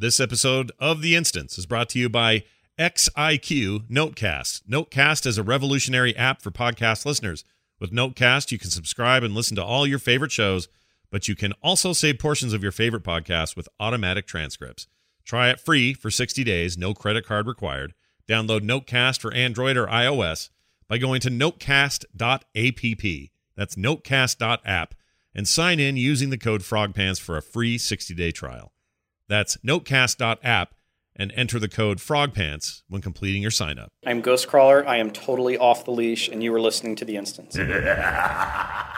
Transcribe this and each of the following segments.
This episode of The Instance is brought to you by XIQ Notecast. Notecast is a revolutionary app for podcast listeners. With Notecast, you can subscribe and listen to all your favorite shows, but you can also save portions of your favorite podcasts with automatic transcripts. Try it free for 60 days, no credit card required. Download Notecast for Android or iOS by going to notecast.app. That's notecast.app and sign in using the code FROGPANTS for a free 60-day trial. That's notecast.app and enter the code FROGPANTS when completing your sign up. I'm Ghostcrawler. I am totally off the leash, and you were listening to The Instance.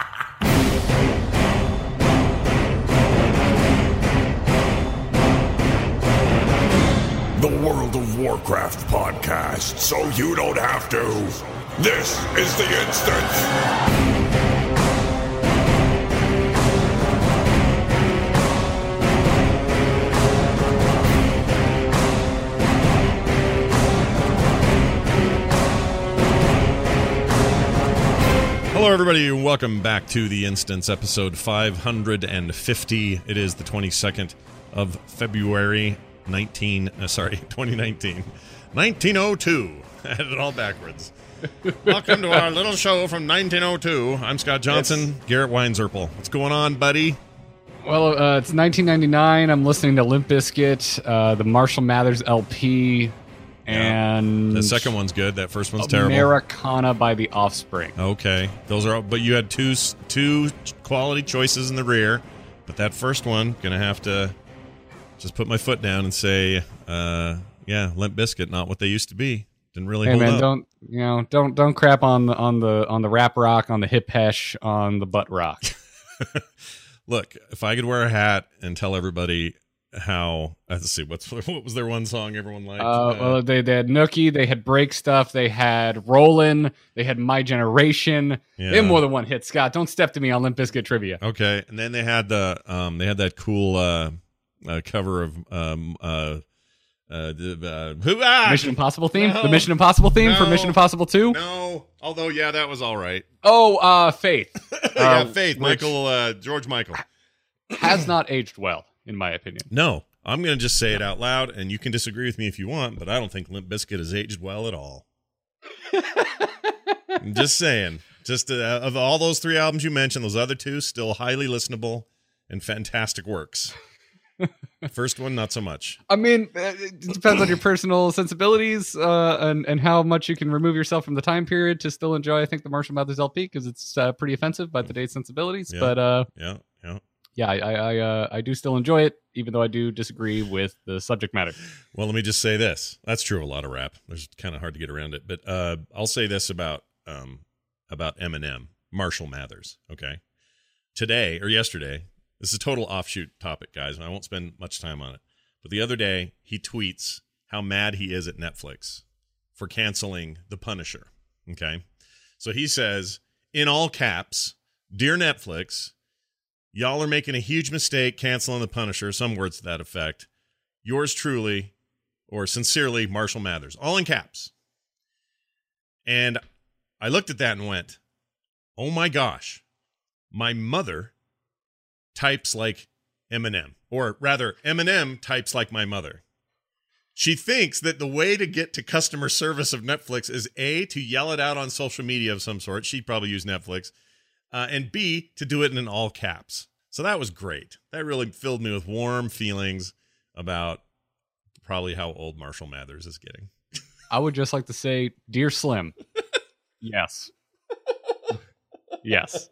The World of Warcraft podcast, so you don't have to. This is The Instance. Hello, everybody, and welcome back to the Instance, episode 550. It is the 22nd of February, 19, uh, sorry, 2019. 1902. I had it all backwards. welcome to our little show from 1902. I'm Scott Johnson, Garrett Weinzierl. What's going on, buddy? Well, uh, it's 1999. I'm listening to Limp Bizkit, uh, the Marshall Mathers LP, and The second one's good. That first one's terrible. Americana by The Offspring. Okay, those are. All, But you had two two quality choices in the rear, but that first one gonna have to just put my foot down and say, uh, yeah, Limp Bizkit, not what they used to be. Didn't really Hey man, up. don't you know? Don't don't crap on the on the on the rap rock, on the hip hesh, on the butt rock. Look, if I could wear a hat and tell everybody how, let's see, what's what was their one song everyone liked? Uh, well, they, they had Nookie, they had Break Stuff, they had Rollin', they had My Generation. Yeah. They had more than one hit. Scott, don't step to me on Limp Bizkit trivia. Okay, and then they had the um they had that cool uh, uh cover of um uh uh, the, uh who ah! Mission Impossible theme, No. the Mission Impossible theme for Mission Impossible Two. No, although yeah, that was all right. Oh, uh, Faith. yeah, Uh, Faith, Michael, uh, George Michael. has not aged well, in my opinion. No, I'm going to just say it out loud, and you can disagree with me if you want, but I don't think Limp Bizkit has aged well at all. I'm just saying. Just uh, of all those three albums you mentioned, those other two still highly listenable and fantastic works. First one, not so much. I mean, uh, it depends on your personal sensibilities uh, and and how much you can remove yourself from the time period to still enjoy. I think the Marshall Mathers LP because it's uh, pretty offensive by today's sensibilities. Yeah. But uh, Yeah, yeah. Yeah, I I I, uh, I do still enjoy it, even though I do disagree with the subject matter. Well, let me just say this. That's true of a lot of rap. There's kind of hard to get around it, but uh, I'll say this about um, about Eminem, Marshall Mathers. Okay, today or yesterday, this is a total offshoot topic, guys, and I won't spend much time on it. But the other day, he tweets how mad he is at Netflix for canceling The Punisher. Okay, so he says in all caps, "Dear Netflix." Y'all are making a huge mistake canceling The Punisher, some words to that effect. Yours truly, or sincerely, Marshall Mathers, all in caps. And I looked at that and went, oh my gosh, my mother types like Eminem, or rather, Eminem types like my mother. She thinks that the way to get to customer service of Netflix is A, to yell it out on social media of some sort. She'd probably use Netflix. Uh, and B, to do it in all caps. So that was great. That really filled me with warm feelings about probably how old Marshall Mathers is getting. I would just like to say, dear Slim, yes, yes.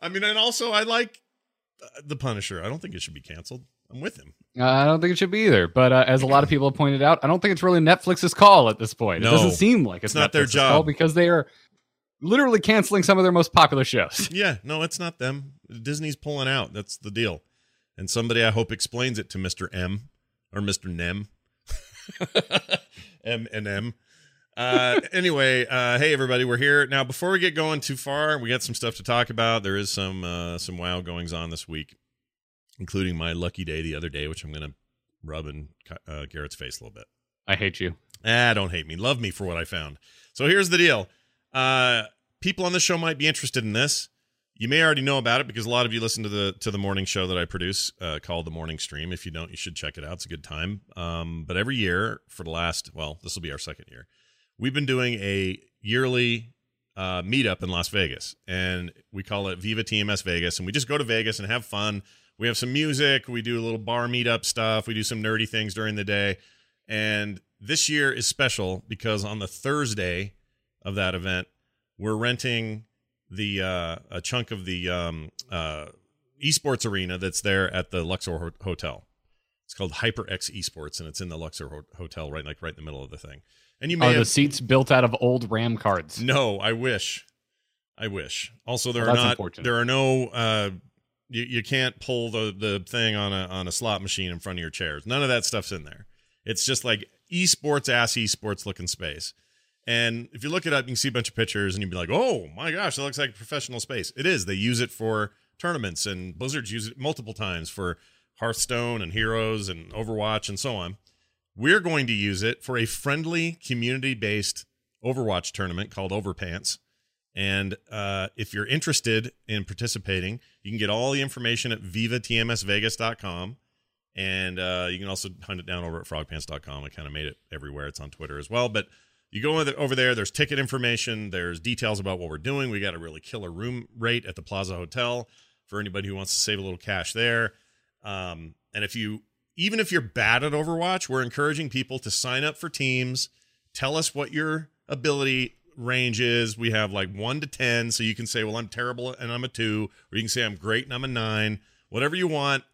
I mean, and also I like uh, the Punisher. I don't think it should be canceled. I'm with him. Uh, I don't think it should be either. But uh, as a lot of people have pointed out, I don't think it's really Netflix's call at this point. No. it doesn't seem like it's, It's not their job. call because they are literally canceling some of their most popular shows. Yeah, no, it's not them. Disney's pulling out. That's the deal. And somebody I hope explains it to Mr. M or Mr. Nem. M and M. Uh, anyway, uh, hey everybody, we're here now. Before we get going too far, we got some stuff to talk about. There is some uh, some wow goings on this week, including my lucky day the other day, which I'm gonna rub in uh, Garrett's face a little bit. I hate you. Ah, don't hate me. Love me for what I found. So here's the deal. Uh, people on the show might be interested in this. You may already know about it because a lot of you listen to the to the morning show that I produce uh, called the Morning Stream. If you don't, you should check it out. It's a good time. Um, but every year for the last, well, this will be our second year. We've been doing a yearly uh, meetup in Las Vegas, and we call it Viva TMS Vegas. And we just go to Vegas and have fun. We have some music. We do a little bar meetup stuff. We do some nerdy things during the day. And this year is special because on the Thursday of that event, we're renting the uh, a chunk of the um, uh, esports arena that's there at the Luxor Ho- Hotel. It's called HyperX Esports, and it's in the Luxor Ho- Hotel, right like right in the middle of the thing. And you may Are have, the seats built out of old RAM cards? no, I wish, I wish. Also, there Well, are not there are no uh, you you can't pull the the thing on a on a slot machine in front of your chairs. None of that stuff's in there. It's just like esports ass esports looking space. And if you look it up, you can see a bunch of pictures and you'd be like, oh my gosh, that looks like a professional space. It is. They use it for tournaments and Blizzard's use it multiple times for Hearthstone and Heroes and Overwatch and so on. We're going to use it for a friendly community based Overwatch tournament called Overpants. And uh, if you're interested in participating, you can get all the information at vivatmsvegas.com. And uh, you can also hunt it down over at frogpants.com. I kind of made it everywhere. It's on Twitter as well. But you go over- there, there's ticket information, there's details about what we're doing. We got a really killer room rate at the Plaza Hotel for anybody who wants to save a little cash there. Um, and if you, even if you're bad at Overwatch, we're encouraging people to sign up for teams. Tell us what your ability range is. We have like one to 10. So you can say, well, I'm terrible and I'm a two, or you can say I'm great and I'm a nine, whatever you want.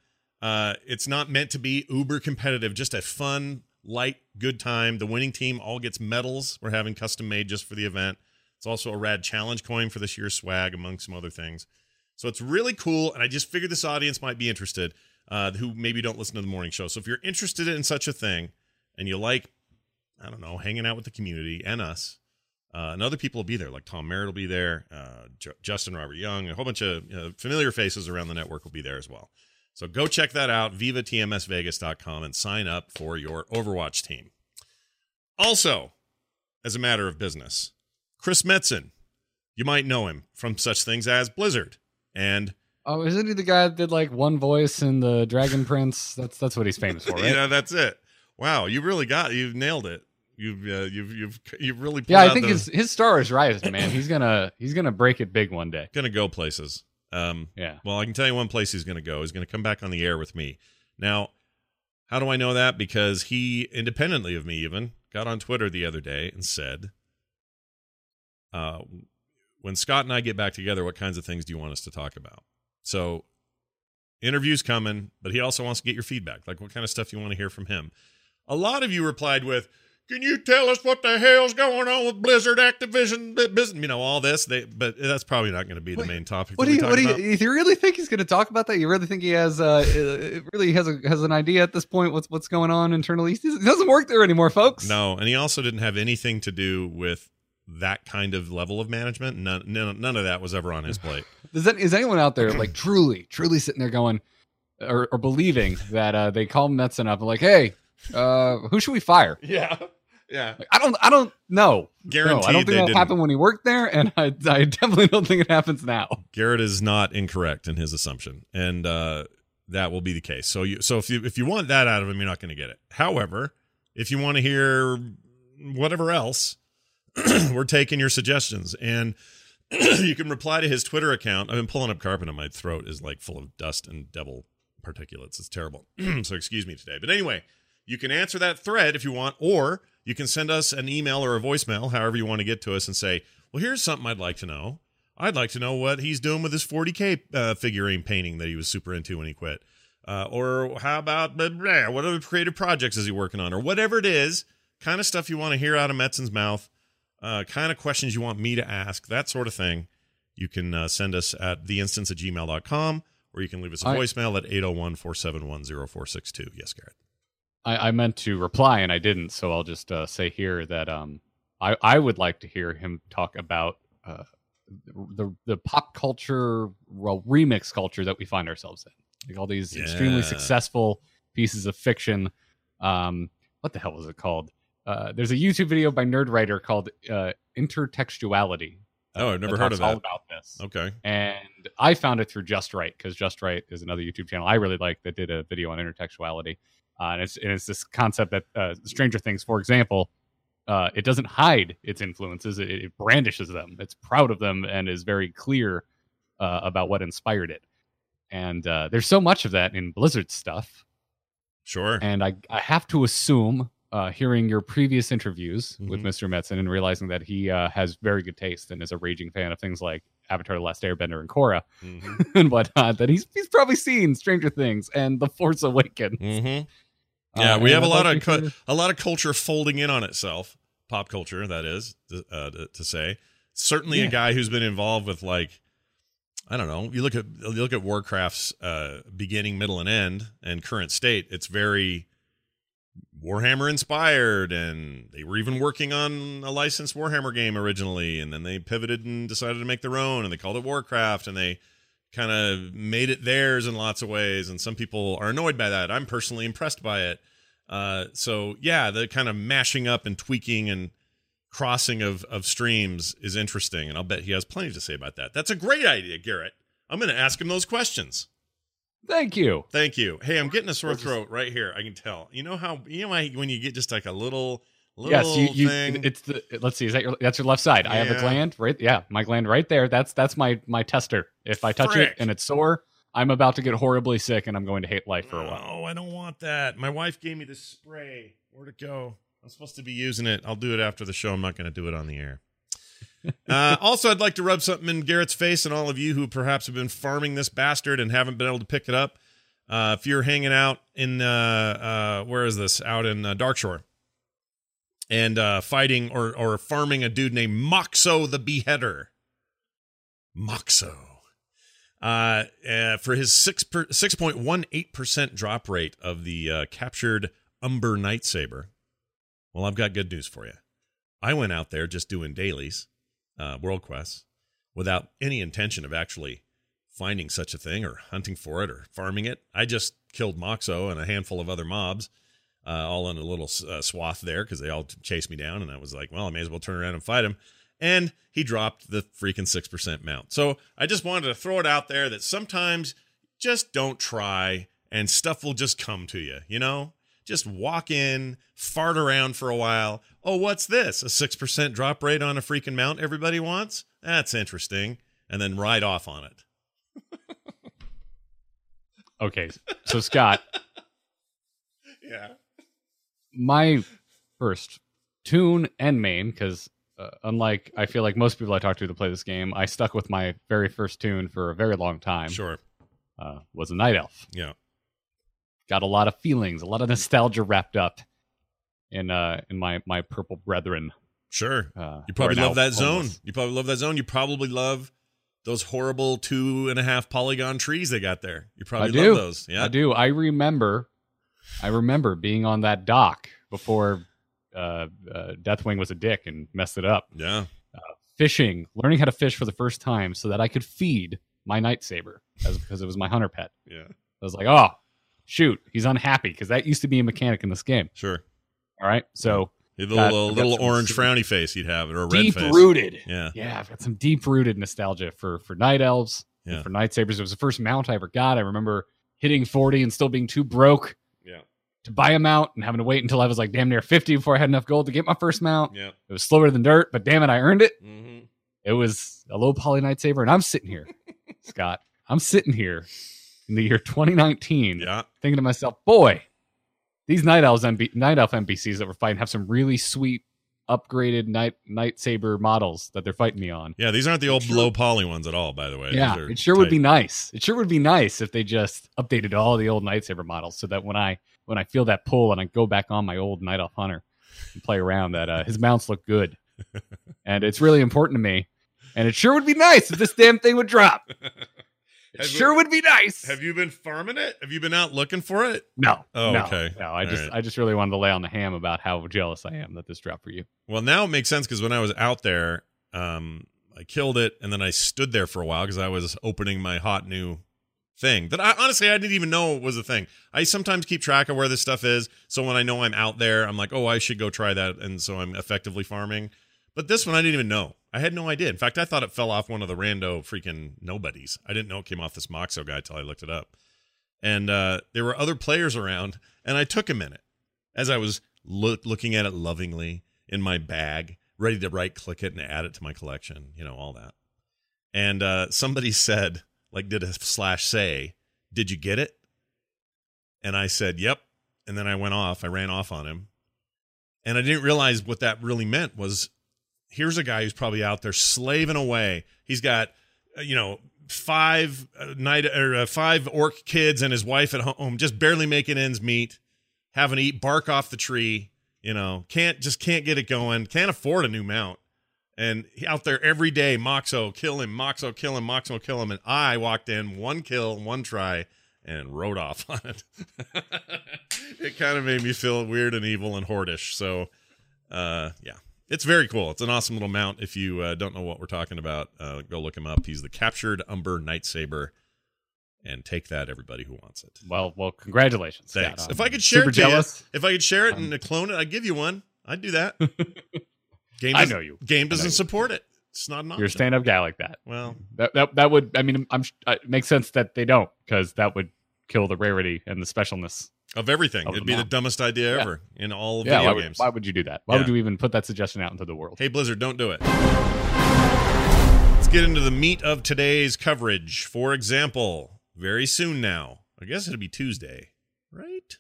Uh, it's not meant to be uber competitive, just a fun, light, good time. The winning team all gets medals. We're having custom made just for the event. It's also a rad challenge coin for this year's swag, among some other things. So it's really cool. And I just figured this audience might be interested uh, who maybe don't listen to the morning show. So if you're interested in such a thing and you like, I don't know, hanging out with the community and us, uh, and other people will be there, like Tom Merritt will be there, uh, J- Justin Robert Young, a whole bunch of familiar faces around the network will be there as well. So go check that out, vivatmsvegas.com, and sign up for your Overwatch team. Also, as a matter of business, Chris Metzen, you might know him from such things as Blizzard and Oh, isn't he the guy that did like one voice in the Dragon Prince? That's that's what he's famous for, right? you know that's it. Wow, you really got you've nailed it. You've uh, you've you've you've really yeah, I think the- his his star is rising, man. He's gonna he's gonna break it big one day. gonna go places. Um, Yeah. Well, I can tell you one place he's going to go. He's going to come back on the air with me. Now, how do I know that? Because he, independently of me, even got on Twitter the other day and said, uh, "When Scott and I get back together, what kinds of things do you want us to talk about?" So, interviews coming, but he also wants to get your feedback, like what kind of stuff you want to hear from him. A lot of you replied with, "Can you tell us what the hell's going on with Blizzard, Activision, business? You know, all this." They, but that's probably not going to be the What- main topic. What do you what do you, about. if you really think he's going to talk about that? You really think he has uh uh, really has a has an idea at this point what's what's going on internally? He doesn't work there anymore, folks. No, and he also didn't have anything to do with that kind of level of management. None, none, none of that was ever on his plate. Is that is anyone out there like truly truly sitting there going or, or believing that uh they call Metzen up and like, hey, uh who should we fire? yeah, yeah. Like, I don't I don't know. Guaranteed no, I don't think that didn't. happened when he worked there, and I, I definitely don't think it happens now. Garrett is not incorrect in his assumption, and uh, that will be the case. So, you, so if you if you want that out of him, you're not going to get it. However, if you want to hear whatever else, we're taking your suggestions, and you can reply to his Twitter account. I've been pulling up carpet, and my throat is like full of dust and devil particulates. It's terrible. so excuse me today. But anyway, you can answer that thread if you want, or you can send us an email or a voicemail, however you want to get to us, and say, "Well, here's something I'd like to know. I'd like to know what he's doing with his 40k uh, figurine painting that he was super into when he quit." Uh, or how about blah, blah, what other creative projects is he working on, or whatever it is, kind of stuff you want to hear out of Metzen's mouth, uh, kind of questions you want me to ask, that sort of thing. You can uh, send us at theinstance at gmail.com, or you can leave us a I- voicemail at 801 471 0462. Yes, Garrett. I, I meant to reply and I didn't, so I'll just uh, say here that um, I I would like to hear him talk about uh, the the pop culture well, remix culture that we find ourselves in, like all these extremely successful pieces of fiction. Um, what the hell was it called? Uh, there's a YouTube video by Nerdwriter called uh, Intertextuality. Oh, I've never heard of talks all about this Okay. and I found it through Just Write because Just Write is another YouTube channel I really like that did a video on intertextuality, uh, and it's and it's this concept that uh, Stranger Things, for example, uh, it doesn't hide its influences; it, it brandishes them. It's proud of them and is very clear uh, about what inspired it. And uh, there's so much of that in Blizzard stuff, Sure. and I I have to assume. Uh, hearing your previous interviews with Mhm. Mr. Metzen and realizing that he uh, has very good taste and is a raging fan of things like Avatar: The Last Airbender and Korra, Mm-hmm. and whatnot that he's he's probably seen Stranger Things and The Force Awakens. Mm-hmm. Yeah, Uh, we have a lot like of cu- a lot of culture folding in on itself, pop culture that is to, uh, to, say. Certainly, a guy who's been involved with like I don't know. You look at you look at Warcraft's uh, beginning, middle, and end, and current state. It's very Warhammer inspired, and they were even working on a licensed Warhammer game originally, and then they pivoted and decided to make their own, and they called it Warcraft, and they kind of made it theirs in lots of ways. And some people are annoyed by that. I'm personally impressed by it. Uh, so yeah, the kind of mashing up and tweaking and crossing of of streams is interesting, and I'll bet he has plenty to say about that. That's a great idea, Garrett. I'm going to ask him those questions. Thank you. Thank you. Hey, I'm getting a sore throat right here. I can tell. You know how you know how when you get just like a little little yes, you, you thing. it's the let's see, is that your that's your left side. I have a gland right yeah, my gland right there. That's that's my my tester. If I touch Frick. it and it's sore, I'm about to get horribly sick and I'm going to hate life for a while. Oh, I don't want that. My wife gave me this spray. Where'd it go? I'm supposed to be using it. I'll do it after the show. I'm not going to do it on the air. uh, also, I'd like to rub something in Garrett's face and all of you who perhaps have been farming this bastard and haven't been able to pick it up. Uh, if you're hanging out in, uh, uh, where is this? Out in uh, Darkshore and uh, fighting or, or farming a dude named Moxo the Beheader. Moxo uh, uh, for his six per, six point one eight percent drop rate of the uh, captured Umber Nightsaber. Well, I've got good news for you. I went out there just doing dailies, uh, world quests, without any intention of actually finding such a thing or hunting for it or farming it. I just killed Moxo and a handful of other mobs, uh, all in a little uh, swath there because they all chased me down, and I was like, well, I may as well turn around and fight him and he dropped the freaking 6% mount. So I just wanted to throw it out there that sometimes just don't try and stuff will just come to you, you know? Just walk in, fart around for a while. Oh, what's this? A 6% drop rate on a freaking mount everybody wants? That's interesting. And then ride off on it. Okay. So Scott, Yeah. My first toon and main because uh, unlike I feel like most people I talk to to play this game, I stuck with my very first toon for a very long time. Sure. Uh, was a night elf. Yeah. Got a lot of feelings, a lot of nostalgia wrapped up in uh in my my purple brethren. Sure. Uh, You probably who are now love that zone. You probably love that zone. You probably love those horrible two and a half polygon trees they got there. You probably I do. love those. Yeah. I do. I remember. I remember being on that dock before uh, uh, Deathwing was a dick and messed it up. Yeah. Fishing, learning how to fish for the first time, so that I could feed my night saber, as because it was my hunter pet. Yeah. I was like, oh, shoot, he's unhappy because that used to be a mechanic in this game. Sure. All right, so The little, got little some orange frowny face he'd have, or a red deep rooted. Yeah. Yeah, I've got some deep rooted nostalgia for for night elves, and Yeah. for night sabers. It was the first mount I ever got. I remember hitting forty and still being too broke. To buy a mount and having to wait until I was like damn near 50 before I had enough gold to get my first mount. Yeah. It was slower than dirt, but damn it, I earned it. Mm-hmm. It was a low poly night saber, and I'm sitting here, Scott. I'm sitting here in the year 2019, Yeah. thinking to myself, boy, these night elves, MB- night elf NPCs that we're fighting have some really sweet upgraded night night saber models that they're fighting me on. Yeah. These aren't the old Sure. low poly ones at all, by the way. Yeah, it sure would be nice. It sure would be nice if they just updated all the old lightsaber models so that when I when I feel that pull and I go back on my old Night Elf Hunter and play around, that uh, his mounts look good, and it's really important to me. And it sure would be nice if this damn thing would drop. It Have- sure would be nice. Have you been farming it? Have you been out looking for it? No. Oh, no, okay. No, I All just right. I just really wanted to lay on the ham about how jealous I am that this dropped for you. Well, now it makes sense because when I was out there, um, I killed it, and then I stood there for a while because I was opening my hot new thing that I honestly I didn't even know was a thing. I sometimes keep track of where this stuff is, so when I know I'm out there, I'm like, oh, I should go try that, and so I'm effectively farming. But this one I didn't even know. I had no idea. In fact, I thought it fell off one of the rando freaking nobodies. I didn't know it came off this Moxo guy till I looked it up. And uh, there were other players around, and I took a minute as I was loo- looking at it lovingly in my bag, ready to right click it and add it to my collection, you know, all that. And uh, somebody said, like, did a slash say, Did you get it? And I said, Yep. And then I went off. I ran off on him. And I didn't realize what that really meant was here's a guy who's probably out there slaving away. He's got, uh, you know, five uh, night or uh, five orc kids and his wife at home, just barely making ends meet, having to eat bark off the tree. You know, can't just can't get it going. Can't afford a new mount. And out there every day, Moxo kill him, Moxo kill him, Moxo kill him. And I walked in, one kill, one try, and rode off on it. it kind of made me feel weird and evil and Hordish. So, uh, yeah, it's very cool. It's an awesome little mount. If you uh, don't know what we're talking about, uh, go look him up. He's the captured Umber Night Saber, and take that, everybody who wants it. Well, well, congratulations. Thanks. I'm if I could share it you, if I could share it Um, and clone it, I'd give you one. I'd do that. Game I know you. Game doesn't support it. It's not an option. You're a stand-up guy like that. Well, That that, that would. I mean, I'm. It makes sense that they don't because that would kill the rarity and the specialness. of everything, Of it'd be the dumbest idea Yeah. ever in all of Yeah. video Why would, games. why would you do that? Why would you even put that suggestion out into the world? Hey, Blizzard, don't do it. Let's get into the meat of today's coverage. For example, very soon now, I guess it'll be Tuesday, right?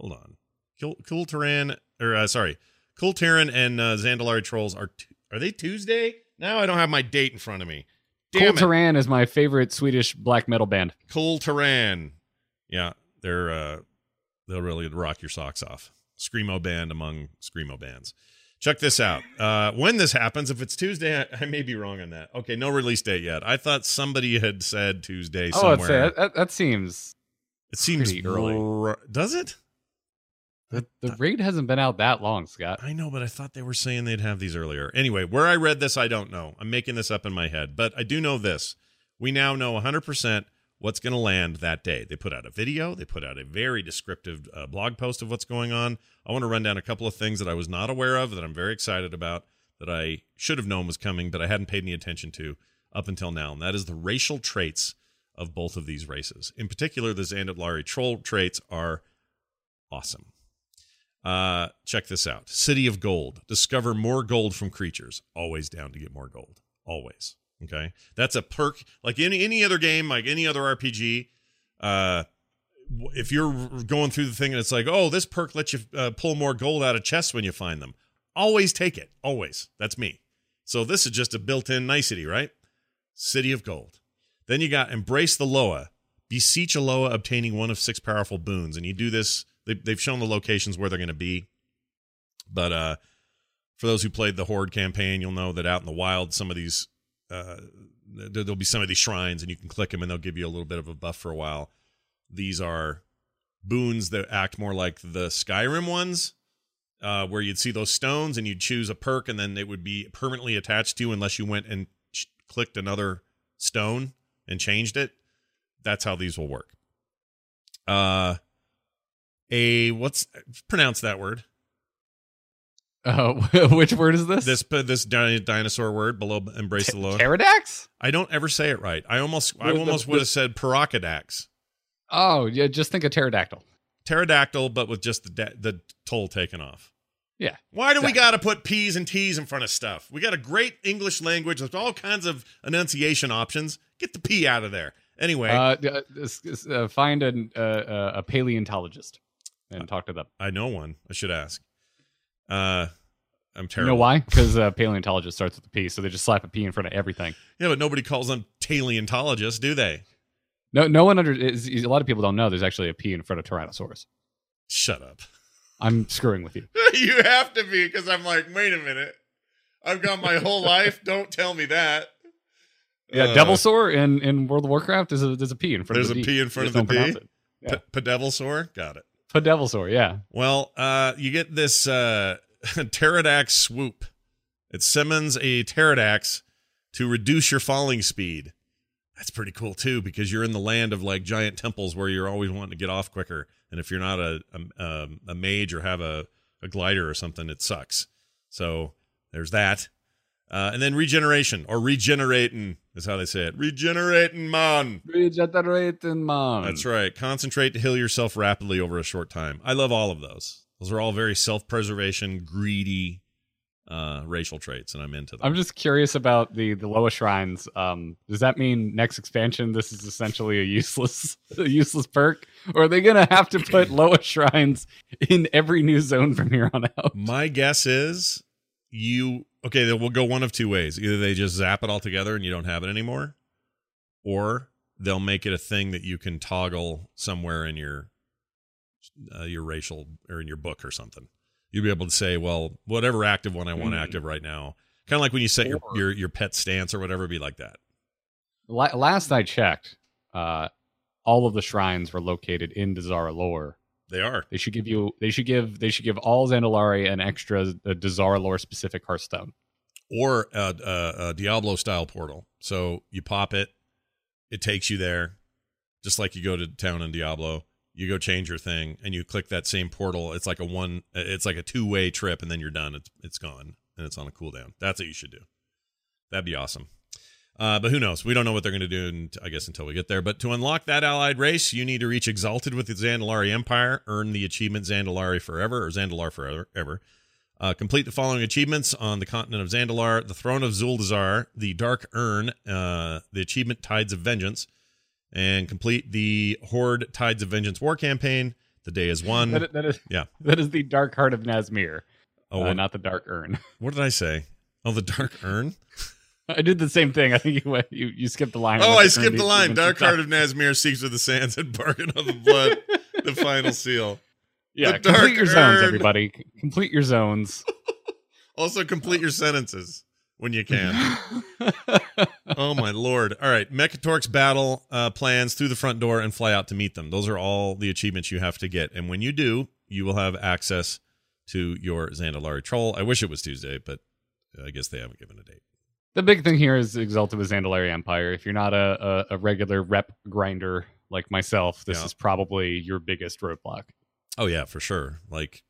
Hold on. Cool, Kul Tiran, or uh, sorry, Kul Tiran and uh, Zandalari Trolls are t- are they Tuesday? Now I don't have my date in front of me. Cool Damn it. Terran is my favorite Swedish black metal band. Kul Tiran. Yeah, they're uh they'll really rock your socks off. Screamo band among screamo bands. Check this out. Uh when this happens, if it's Tuesday, I, I may be wrong on that. Okay, no release date yet. I thought somebody had said Tuesday Oh, it's, somewhere. uh, that, that seems it seems early. r- Does it? The, the raid hasn't been out that long, Scott. I know, but I thought they were saying they'd have these earlier. Anyway, where I read this, I don't know. I'm making this up in my head, but I do know this. We now know 100% what's going to land that day. They put out a video, they put out a very descriptive uh, blog post of what's going on. I want to run down a couple of things that I was not aware of that I'm very excited about that I should have known was coming, but I hadn't paid any attention to up until now. And that is the racial traits of both of these races. In particular, the Zandalari troll traits are awesome. Uh, check this out. City of Gold. Discover more gold from creatures. Always down to get more gold. Always. Okay. That's a perk. Like any any other game, like any other RPG. Uh, if you're going through the thing and it's like, oh, this perk lets you uh, pull more gold out of chests when you find them. Always take it. Always. That's me. So this is just a built-in nicety, right? City of Gold. Then you got Embrace the Loa. Beseech a Loa obtaining one of six powerful boons. And you do this, they, they've shown the locations where they're going to be. But uh, for those who played the Horde campaign, you'll know that out in the wild, some of these, uh, there, there'll be some of these shrines and you can click them and they'll give you a little bit of a buff for a while. These are boons that act more like the Skyrim ones, uh, where you'd see those stones and you'd choose a perk and then it would be permanently attached to you unless you went and ch- clicked another stone and changed it. That's how these will work. Uh, a what's pronounce that word? Uh, which word is this? This this dinosaur word below embrace the Loa. Pterodax? I don't ever say it right. I almost I almost would have said Paracadax. Oh, yeah. Just think of pterodactyl. Pterodactyl, but with just the da- the toll taken off. Yeah. Why do we got to put P's and T's in front of stuff? We got a great English language with all kinds of enunciation options. Get the P out of there. Anyway, Uh, uh, uh, find an, uh, uh, a paleontologist and talk to them. I know one. I should ask. Uh, I'm terrible. You know why? Because uh, paleontologist starts with a P, so they just slap a P in front of everything. Yeah, but nobody calls them paleontologists, do they? No, no one under. A lot of people don't know there's actually a P in front of Tyrannosaurus. Shut up. I'm screwing with you. you have to be because I'm like, wait a minute. I've got my whole life. Don't tell me that. Yeah, Uh, Devil Sore in, in World of Warcraft is a there's a P in front There's of the a D. P in front of the don't D? it. Yeah. P- Pedevil Got it. Pedevil Sore, yeah. Well, uh, you get this uh, Pterodax swoop. It summons a Pterodax to reduce your falling speed. That's pretty cool too, because you're in the land of like giant temples where you're always wanting to get off quicker. And if you're not a a, a, a mage or have a, a glider or something, it sucks. So there's that. Uh, and then regeneration or regenerating is how they say it. Regenerating, man. Regenerating man. That's right. Concentrate to heal yourself rapidly over a short time. I love all of those. Those are all very self-preservation, greedy uh racial traits and I'm into them. I'm just curious about the the Loa shrines. Um, does that mean next expansion this is essentially a useless a useless perk, or are they gonna have to put Loa shrines in every new zone from here on out? My guess is you okay, then we'll go one of two ways. Either they just zap it all together and you don't have it anymore, or they'll make it a thing that you can toggle somewhere in your uh, your racial or in your book or something. You'll be able to say, well, whatever active one I want Hmm. active right now. Kind of like when you set your, Or- your your pet stance or whatever, be like that. La- last I checked, uh, all of the shrines were located in Dazar'alor. They are. They should give you. They should give. They should give all Zandalari an extra uh, Dazar'alor specific Hearthstone. or a, a, a Diablo style portal. So you pop it, it takes you there, just like you go to town in Diablo. You go change your thing, and you click that same portal. It's like a one. It's like a two way trip, and then you're done. It's it's gone, and it's on a cooldown. That's what you should do. That'd be awesome. Uh, but who knows? We don't know what they're going to do, and I guess until we get there. But to unlock that allied race, you need to reach Exalted with the Zandalari Empire, earn the achievement Zandalari Forever or Zandalar Forever. Ever. Uh, complete the following achievements on the continent of Zandalar: the Throne of Zuldazar, the Dark Urn, uh, the achievement Tides of Vengeance, and complete the Horde Tides of Vengeance war campaign. The day is one. That, that is. Yeah. That is the Dark Heart of Nazmir. oh, uh, what, not the Dark Urn. what did I say? Oh, the Dark Urn. I did the same thing. I think you went, you, you skipped the line. Oh, I skipped the line. Dark Heart of Nazmir seeks with the sands and bargain of the blood. the final seal. Yeah, The complete your zones, everybody. Complete your zones. Also, complete your sentences when you can. oh my lord! All right, Mechatorx battle uh, plans through the front door and fly out to meet them. Those are all the achievements you have to get, and when you do, you will have access to your Zandalari troll. I wish it was Tuesday, but I guess they haven't given a date. The big thing here is Exalted with Zandalari Empire. If you're not a, a, a regular rep grinder like myself, this Yeah. is probably your biggest roadblock. Oh yeah, for sure. Like,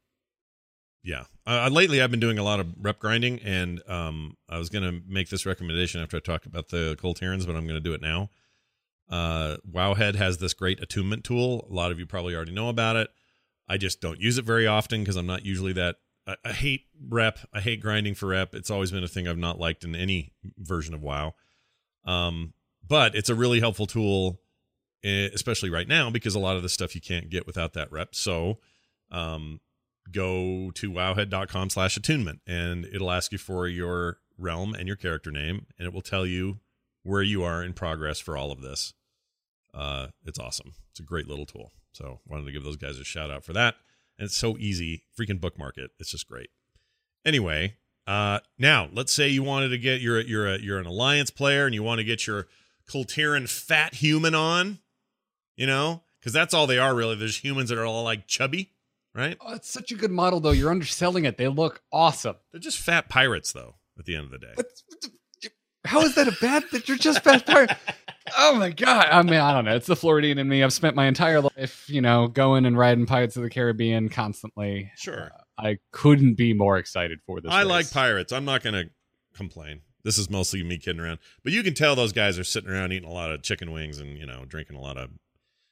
yeah. Uh, lately, I've been doing a lot of rep grinding, and um, I was gonna make this recommendation after I talked about the Kul Tirans, but I'm gonna do it now. Uh, Wowhead has this great attunement tool. A lot of you probably already know about it. I just don't use it very often because I'm not usually that. I, I hate rep. I hate grinding for rep. It's always been a thing I've not liked in any version of WoW. Um, but it's a really helpful tool eh, especially right now because a lot of the stuff you can't get without that rep. So, um, go to wowhead.com slash attunement and it'll ask you for your realm and your character name and it will tell you where you are in progress for all of this. Uh, it's awesome. It's a great little tool. So wanted to give those guys a shout out for that. And it's so easy. Freaking bookmark it. It's just great. Anyway, uh, now let's say you wanted to get you're you're a, you're an alliance player and you want to get your Kul Tiran fat human on, you know, because that's all they are really. There's humans that are all like chubby, right? Oh, it's such a good model, though. You're underselling it. They look awesome. They're just fat pirates, though. At the end of the day, How is that a bad that you're just fast pirate? Oh my god! I mean, I don't know. It's the Floridian in me. I've spent my entire life, you know, going and riding Pirates of the Caribbean constantly. sure. I couldn't be more excited for this. I race. like pirates. I'm not going to complain. This is mostly me kidding around, but you can tell those guys are sitting around eating a lot of chicken wings and you know drinking a lot of.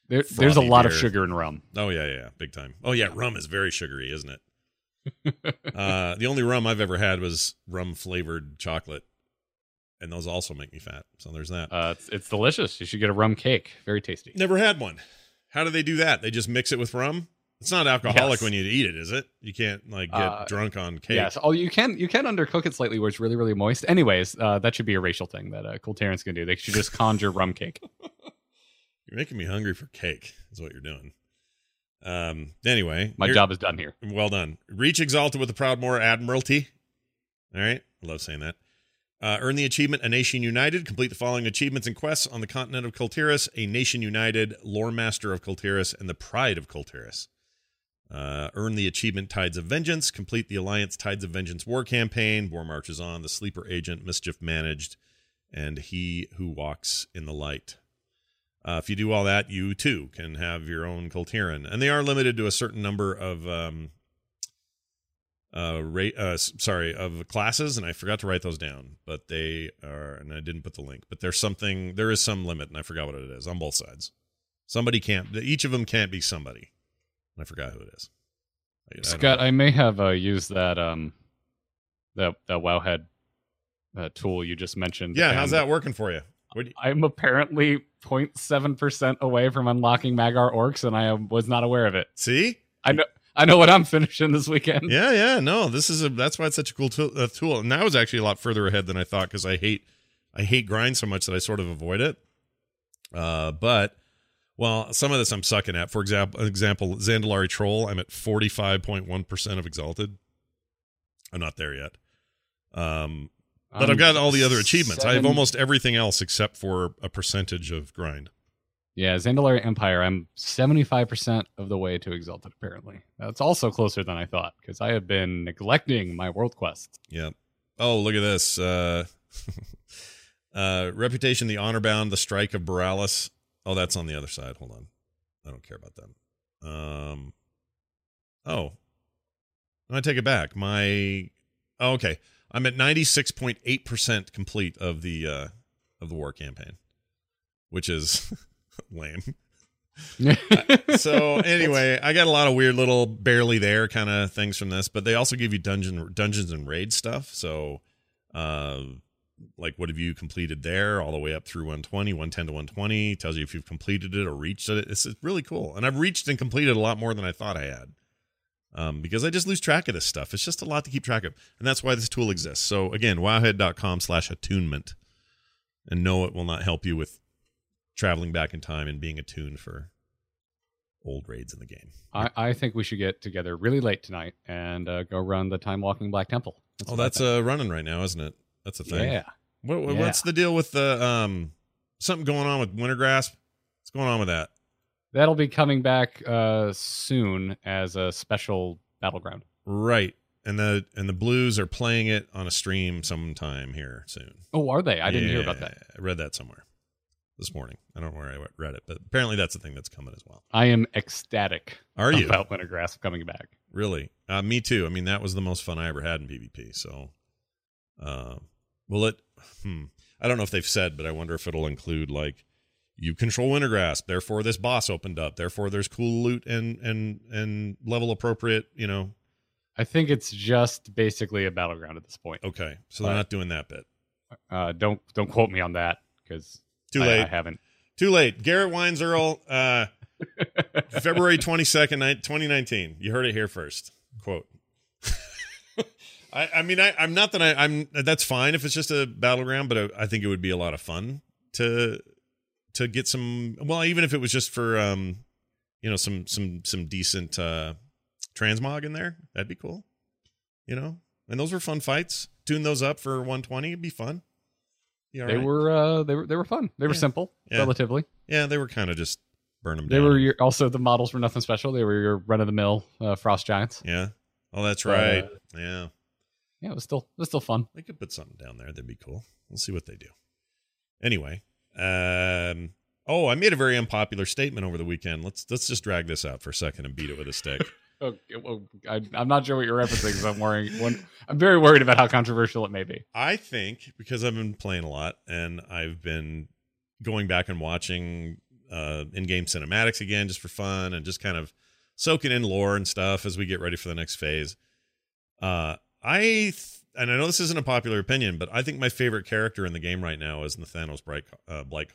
There, there's a frothy lot of sugar in rum. Oh yeah, yeah, yeah, big time. Oh yeah, rum is very sugary, isn't it? uh, the only rum I've ever had was rum flavored chocolate, and those also make me fat. So there's that. Uh, it's, it's delicious. You should get a rum cake. Very tasty. Never had one. How do they do that? They just mix it with rum. It's not alcoholic Yes. when you eat it, is it? You can't like get Uh, drunk on cake. Yes. Oh, you can you can undercook it slightly where it's really really moist. Anyways, uh, that should be a racial thing that uh, Kul Tirans can do. They should just conjure rum cake. You're making me hungry for cake. Is what you're doing. Um. Anyway, My job is done here. Well done. Reach exalted with the Proudmoore Admiralty. All right. I love saying that. Uh, earn the achievement A Nation United. Complete the following achievements and quests on the continent of Kul Tiras A Nation United, Lore Master of Kul Tiras, and the Pride of Kul Tiras. Uh, earn the achievement Tides of Vengeance. Complete the Alliance Tides of Vengeance war campaign. War marches on. The Sleeper Agent, Mischief Managed, and He Who Walks in the Light. Uh, if you do all that, you too can have your own Kul Tiran, and they are limited to a certain number of um, uh, rate, uh, sorry, of classes, and I forgot to write those down. But they are, and I didn't put the link. But there's something, there is some limit, and I forgot what it is on both sides. Somebody can't, each of them can't be somebody. And I forgot who it is. I- I Scott, know. I may have uh, used that um that that Wowhead uh, tool you just mentioned. yeah, how's that working for you? You- I'm apparently 0.7 percent away from unlocking Mag'har orcs, and I was not aware of it. see? I know I know what I'm finishing this weekend. Yeah, yeah, no, this is a that's why it's such a cool tool. Uh, tool. And that was actually a lot further ahead than I thought because I hate I hate grind so much that I sort of avoid it. Uh, but well, some of this I'm sucking at. For example, example Zandalari Troll, I'm at forty five point one percent of exalted. I'm not there yet. Um, but I've got all the other achievements. I have almost everything else except for a percentage of grind. Yeah, Zandalari Empire. I'm 75% of the way to Exalted, apparently. That's also closer than I thought, because I have been neglecting my world quests. Yeah. Oh, look at this. Uh, uh, Reputation, the Honor Bound, the Strike of Boralus. Oh, that's on the other side. Hold on. I don't care about them. Um. Oh. I take it back. My. Oh, okay. I'm at 96.8% complete of the uh of the war campaign, which is lame. so anyway, I got a lot of weird little barely there kind of things from this, but they also give you dungeon dungeons and raid stuff. So uh like what have you completed there all the way up through 120, 110 to 120, tells you if you've completed it or reached it. It's, it's really cool. And I've reached and completed a lot more than I thought I had. Um, because I just lose track of this stuff. It's just a lot to keep track of. And that's why this tool exists. So again, wowhead.com slash attunement. And no, it will not help you with traveling back in time and being attuned for old raids in the game. I, I think we should get together really late tonight and uh, go run the Time Walking Black Temple. oh, that's uh, running right now, isn't it? That's a thing. Yeah. What, what- Yeah. What's the deal with the um something going on with Wintergrasp? What's going on with that? That'll be coming back uh, soon as a special battleground. Right. And the and the Blues are playing it on a stream sometime here soon. Oh, are they? I didn't hear about that. I read that somewhere this morning. I don't know where I read it, but apparently that's the thing that's coming as well. I am ecstatic Are you about Wintergrasp coming back. really? Uh, me too. I mean, that was the most fun I ever had in PvP. So, uh, will it? Hmm. I don't know if they've said, but I wonder if it'll include like you control Wintergrasp, therefore this boss opened up, therefore there's cool loot and and and level appropriate. You know, I think it's just basically a battleground at this point. okay. So they're not doing that bit. Uh, don't don't quote me on that because Too late. I haven't. Too late. Garrett Weinzierl, uh, February 22nd, 2019. You heard it here first. Quote. I, I mean, I, I'm not that I, I'm, that's fine if it's just a battleground, but I, I think it would be a lot of fun to, to get some, well, even if it was just for, um, you know, some, some, some decent, uh, transmog in there, that'd be cool. You know, and those were fun fights. Tune those up for 120. It'd be fun. You They right? were uh, they were they were fun. They were Yeah. simple, Yeah. relatively. yeah, they were kind of just burn them They down. were your, also the models were nothing special. They were your run of the mill uh, frost giants. Yeah. Oh, that's Uh, right. yeah. Yeah, it was still it was still fun. They could put something down there. That'd be cool. We'll see what they do. Anyway, um, oh, I made a very unpopular statement over the weekend. Let's let's just drag this out for a second and beat it with a stick. Okay, well, I, I'm not sure what you're referencing because I'm worrying. One, I'm very worried about how controversial it may be. I think because I've been playing a lot and I've been going back and watching uh, in-game cinematics again just for fun and just kind of soaking in lore and stuff as we get ready for the next phase. Uh, I th- and I know this isn't a popular opinion, but I think my favorite character in the game right now is Nathanos Bright uh, Blight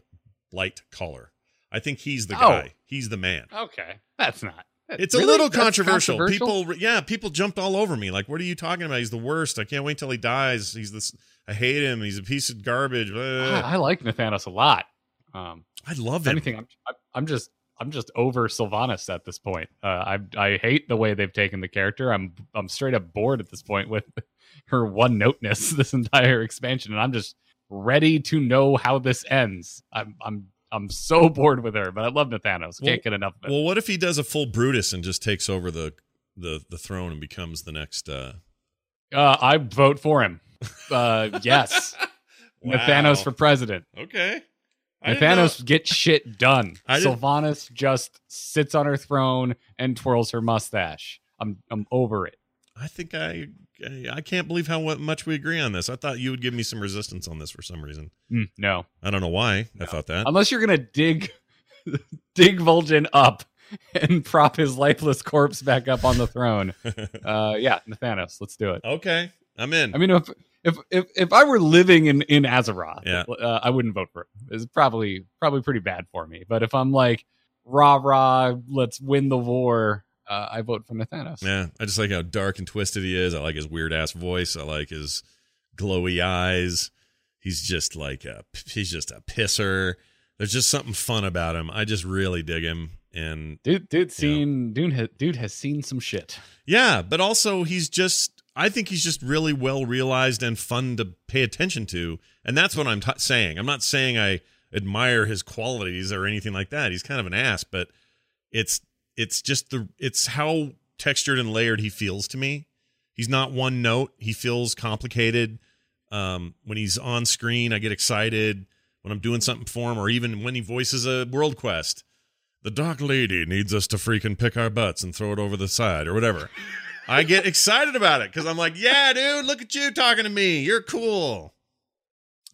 Blight Caller. I think he's the Oh. guy. He's the man. Okay, that's not. It's a little That's controversial. People, yeah, people jumped all over me. Like, what are you talking about? He's the worst. I can't wait till he dies. He's this. I hate him. He's a piece of garbage. Blah, blah, I. I like Nathanos a lot. Um, I love him. anything, I'm I'm just I'm just over Sylvanas at this point. Uh, I I hate the way they've taken the character. I'm I'm straight up bored at this point with her one noteness this entire expansion, and I'm just ready to know how this ends. I'm I'm I'm so bored with her, but I love Nathanos. Can't Well- get enough of it. Well, what if he does a full Brutus and just takes over the the the throne and becomes the next? uh Uh, I vote for him. Uh, yes, Nathanos for president. Okay. Nathanos gets shit done. Sylvanas just sits on her throne and twirls her mustache. I'm I'm over it. I think I I- I can't believe how much we agree on this. I thought you would give me some resistance on this for some reason. Mm, no, I don't know why I thought that. unless you're gonna dig dig Vol'jin up and prop his lifeless corpse back up on the throne. Uh, yeah, Nathanos, let's do it. okay, I'm in. I mean, if if if, if I were living in in Azeroth, Yeah. uh, I wouldn't vote for it. It's probably probably pretty bad for me. But if I'm like rah rah, let's win the war, uh, I vote for Nathanos. yeah, I just like how dark and twisted he is. I like his weird ass voice. I like his glowy eyes. He's just like a he's just a pisser. There's just something fun about him. I just really dig him. And Dude, dude, seen dude, ha, dude has seen some shit. Yeah, but also he's just I think he's just really well realized and fun to pay attention to. And that's what I'm t- saying. I'm not saying I admire his qualities or anything like that. He's kind of an ass, but it's it's just the it's how textured and layered he feels to me. He's not one note. He feels complicated. Um, when he's on screen, I get excited when I'm doing something for him, or even when he voices a world quest. The Dark Lady needs us to freaking pick our butts and throw it over the side, or whatever. I get excited about it because I'm like, yeah, dude, look at you talking to me. You're cool.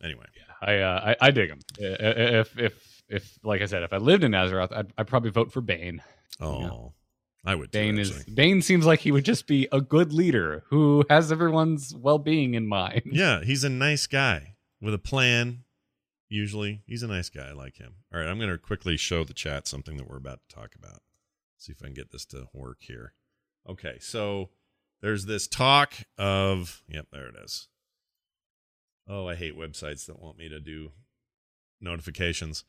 Anyway, I uh, I, I dig him. If if if like I said, if I lived in Azeroth, I'd, I'd probably vote for Bane. Oh, Yeah. I would. Too, Bane is actually. Bane seems like he would just be a good leader who has everyone's well being in mind. Yeah, he's a nice guy with a plan. Usually, he's a nice guy. I like him. All right, I'm going to quickly show the chat something that we're about to talk about. See if I can get this to work here. Okay, so there's this talk of. Yep, there it is. Oh, I hate websites that want me to do notifications.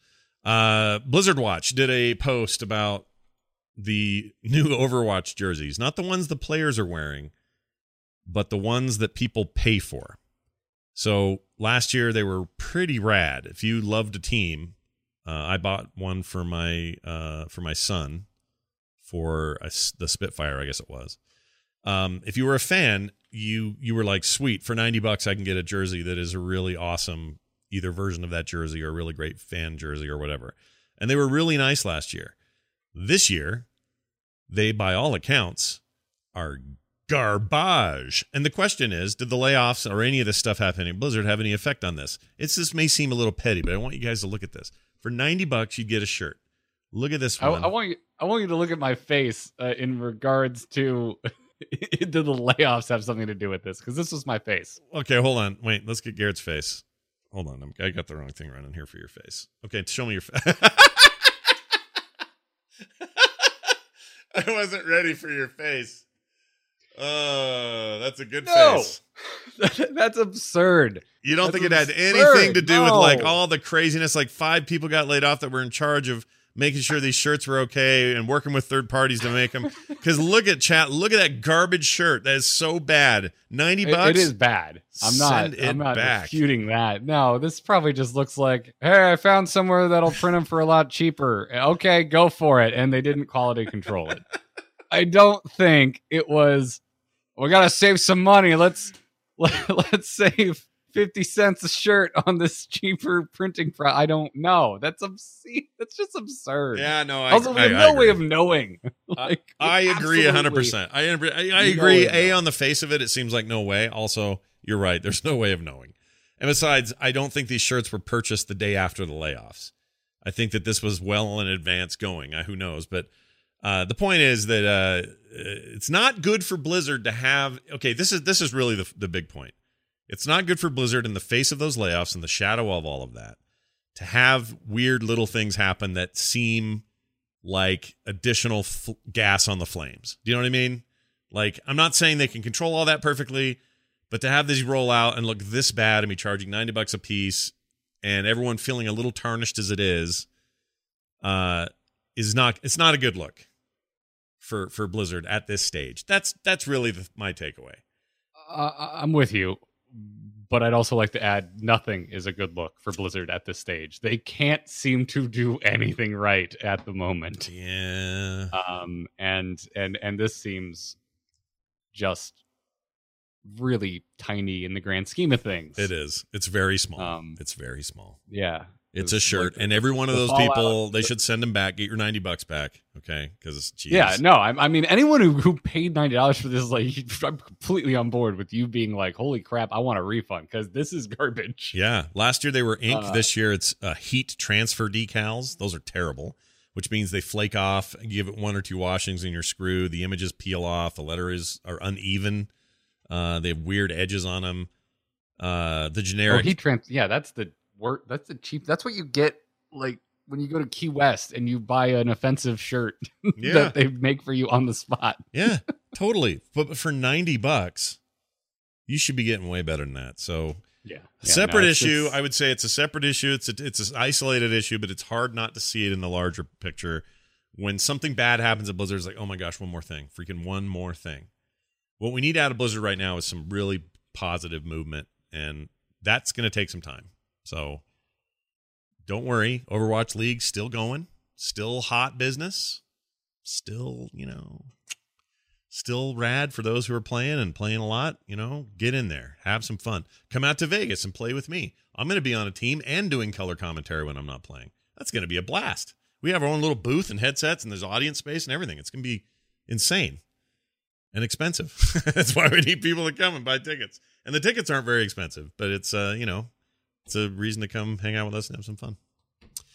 Uh, Blizzard Watch did a post about the new Overwatch jerseys, not the ones the players are wearing, but the ones that people pay for. So last year they were pretty rad. If you loved a team, uh, I bought one for my uh, for my son for a the Spitfire, I guess it was. Um, if you were a fan, you you were like, sweet, for ninety bucks I can get a jersey that is a really awesome either version of that jersey or a really great fan jersey or whatever. And they were really nice last year. This year, they by all accounts are garbage. And the question is, did the layoffs or any of this stuff happening at Blizzard have any effect on this? It's this may seem a little petty, but I want you guys to look at this. For 90 bucks, you get a shirt. Look at this I, one. I want you. I want you to look at my face uh, in regards to do the layoffs have something to do with this? Because this was my face. okay, hold on. Wait, let's get Garrett's face. Hold on. I'm, I got the wrong thing running here for your face. Okay, show me your face. I wasn't ready for your face. Oh, that's a good No. face. That's absurd. You don't That's think it had absurd. anything to do with like all the craziness? Like five people got laid off that were in charge of making sure these shirts were okay and working with third parties to make them. Because look at chat, look at that garbage shirt. That is so bad. Ninety It- bucks. it is bad. I'm not. I'm not back. refuting that. No, this probably just looks like, hey, I found somewhere that'll print them for a lot cheaper. Okay, go for it. And they didn't quality control it. I don't think it was. We gotta save some money. Let's let, let's save fifty cents a shirt on this cheaper printing. Pro- I don't know. That's obscene. That's just absurd. Yeah, no. I, also, we I, have I no way of knowing. like, I agree absolutely- hundred percent. I agree. I, I agree. A on the face of it, it seems like no way. Also, you're right. There's no way of knowing. And besides, I don't think these shirts were purchased the day after the layoffs. I think that this was well in advance going. Uh, who knows? But uh, the point is that uh, it's not good for Blizzard to have. Okay, this is this is really the the big point. It's not good for Blizzard in the face of those layoffs, and the shadow of all of that, to have weird little things happen that seem like additional f- gas on the flames. Do you know what I mean? Like, I'm not saying they can control all that perfectly, but to have these roll out and look this bad and be charging 90 bucks a piece and everyone feeling a little tarnished as it is, uh, is not it's not a good look for for Blizzard at this stage. That's that's really the, my takeaway. Uh, I'm with you, but I'd also like to add nothing is a good look for Blizzard at this stage. They can't seem to do anything right at the moment. Yeah. Um, and and and this seems just really tiny in the grand scheme of things. It is. It's very small. Um, it's very small. Yeah. It's a shirt, like and every one of those people, they should send them back. Get your ninety bucks back, okay? Because Yeah, no, I, I mean, anyone who, who paid ninety dollars for this, like, I'm completely on board with you being like, "Holy crap, I want a refund" because this is garbage. Yeah, last year they were ink. Uh, this year it's uh, heat transfer decals. Those are terrible, which means they flake off. Give it one or two washings, and you're screwed. The images peel off. The letters are uneven. Uh, they have weird edges on them. Uh, the Or generic. heat trans. Yeah, that's the That's the cheap. That's what you get like when you go to Key West and you buy an offensive shirt Yeah. that they make for you on the spot. yeah, totally. But for ninety bucks, you should be getting way better than that. So Yeah, separate issue. I would say it's a separate issue. It's a, it's an isolated issue, but it's hard not to see it in the larger picture. When something bad happens at Blizzard, it's like, oh my gosh, one more thing, freaking one more thing. What we need out of Blizzard right now is some really positive movement, and that's going to take some time. So don't worry, Overwatch League still going, still hot business, still you know still rad for those who are playing and playing a lot. You know, get in there, have some fun. Come out to Vegas and play with me. I'm going to be on a team and doing color commentary when I'm not playing. That's going to be a blast. We have our own little booth and headsets, and there's audience space and everything. It's going to be insane and expensive. That's why we need people to come and buy tickets. And the tickets aren't very expensive, but it's uh, you know, it's a reason to come hang out with us and have some fun.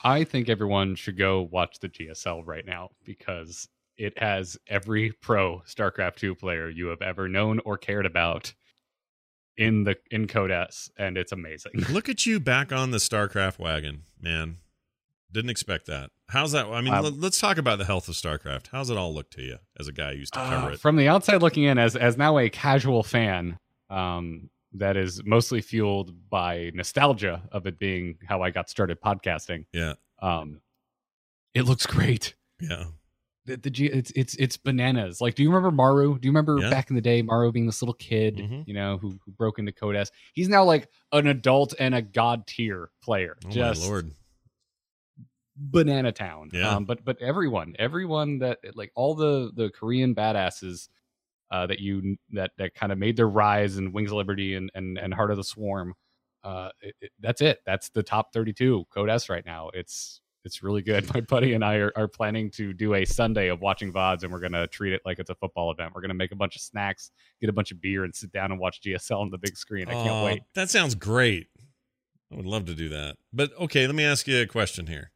I think everyone should go watch the GSL right now because it has every pro StarCraft 2 player you have ever known or cared about in the in Code S, and it's amazing. Look at you back on the StarCraft wagon, man. Didn't expect that. How's that? I mean, Um, let- let's talk about the health of StarCraft. How's it all look to you as a guy who used to cover Uh, it? from the outside looking in, as as now a casual fan, um, that is mostly fueled by nostalgia of it being how I got started podcasting. Yeah, Um, it looks great. yeah. The, the G, it's it's it's bananas. Like, do you remember Maru? Do you remember Yeah. back in the day, Maru being this little kid, Mhm. you know, who, who broke into Code S? He's now like an adult and a god tier player. Oh Just my lord. banana town. Yeah. Um, but but everyone, everyone that like all the the Korean badasses uh, that you that that kind of made their rise in Wings of Liberty and and and Heart of the Swarm. Uh, it, it- that's it. That's the top 32 Code S right now. It's it's really good. My buddy and I are, are planning to do a Sunday of watching VODs and we're going to treat it like it's a football event. We're going to make a bunch of snacks, get a bunch of beer, and sit down and watch GSL on the big screen. I can't wait. That sounds great. I would love to do that. But okay, let me ask you a question here.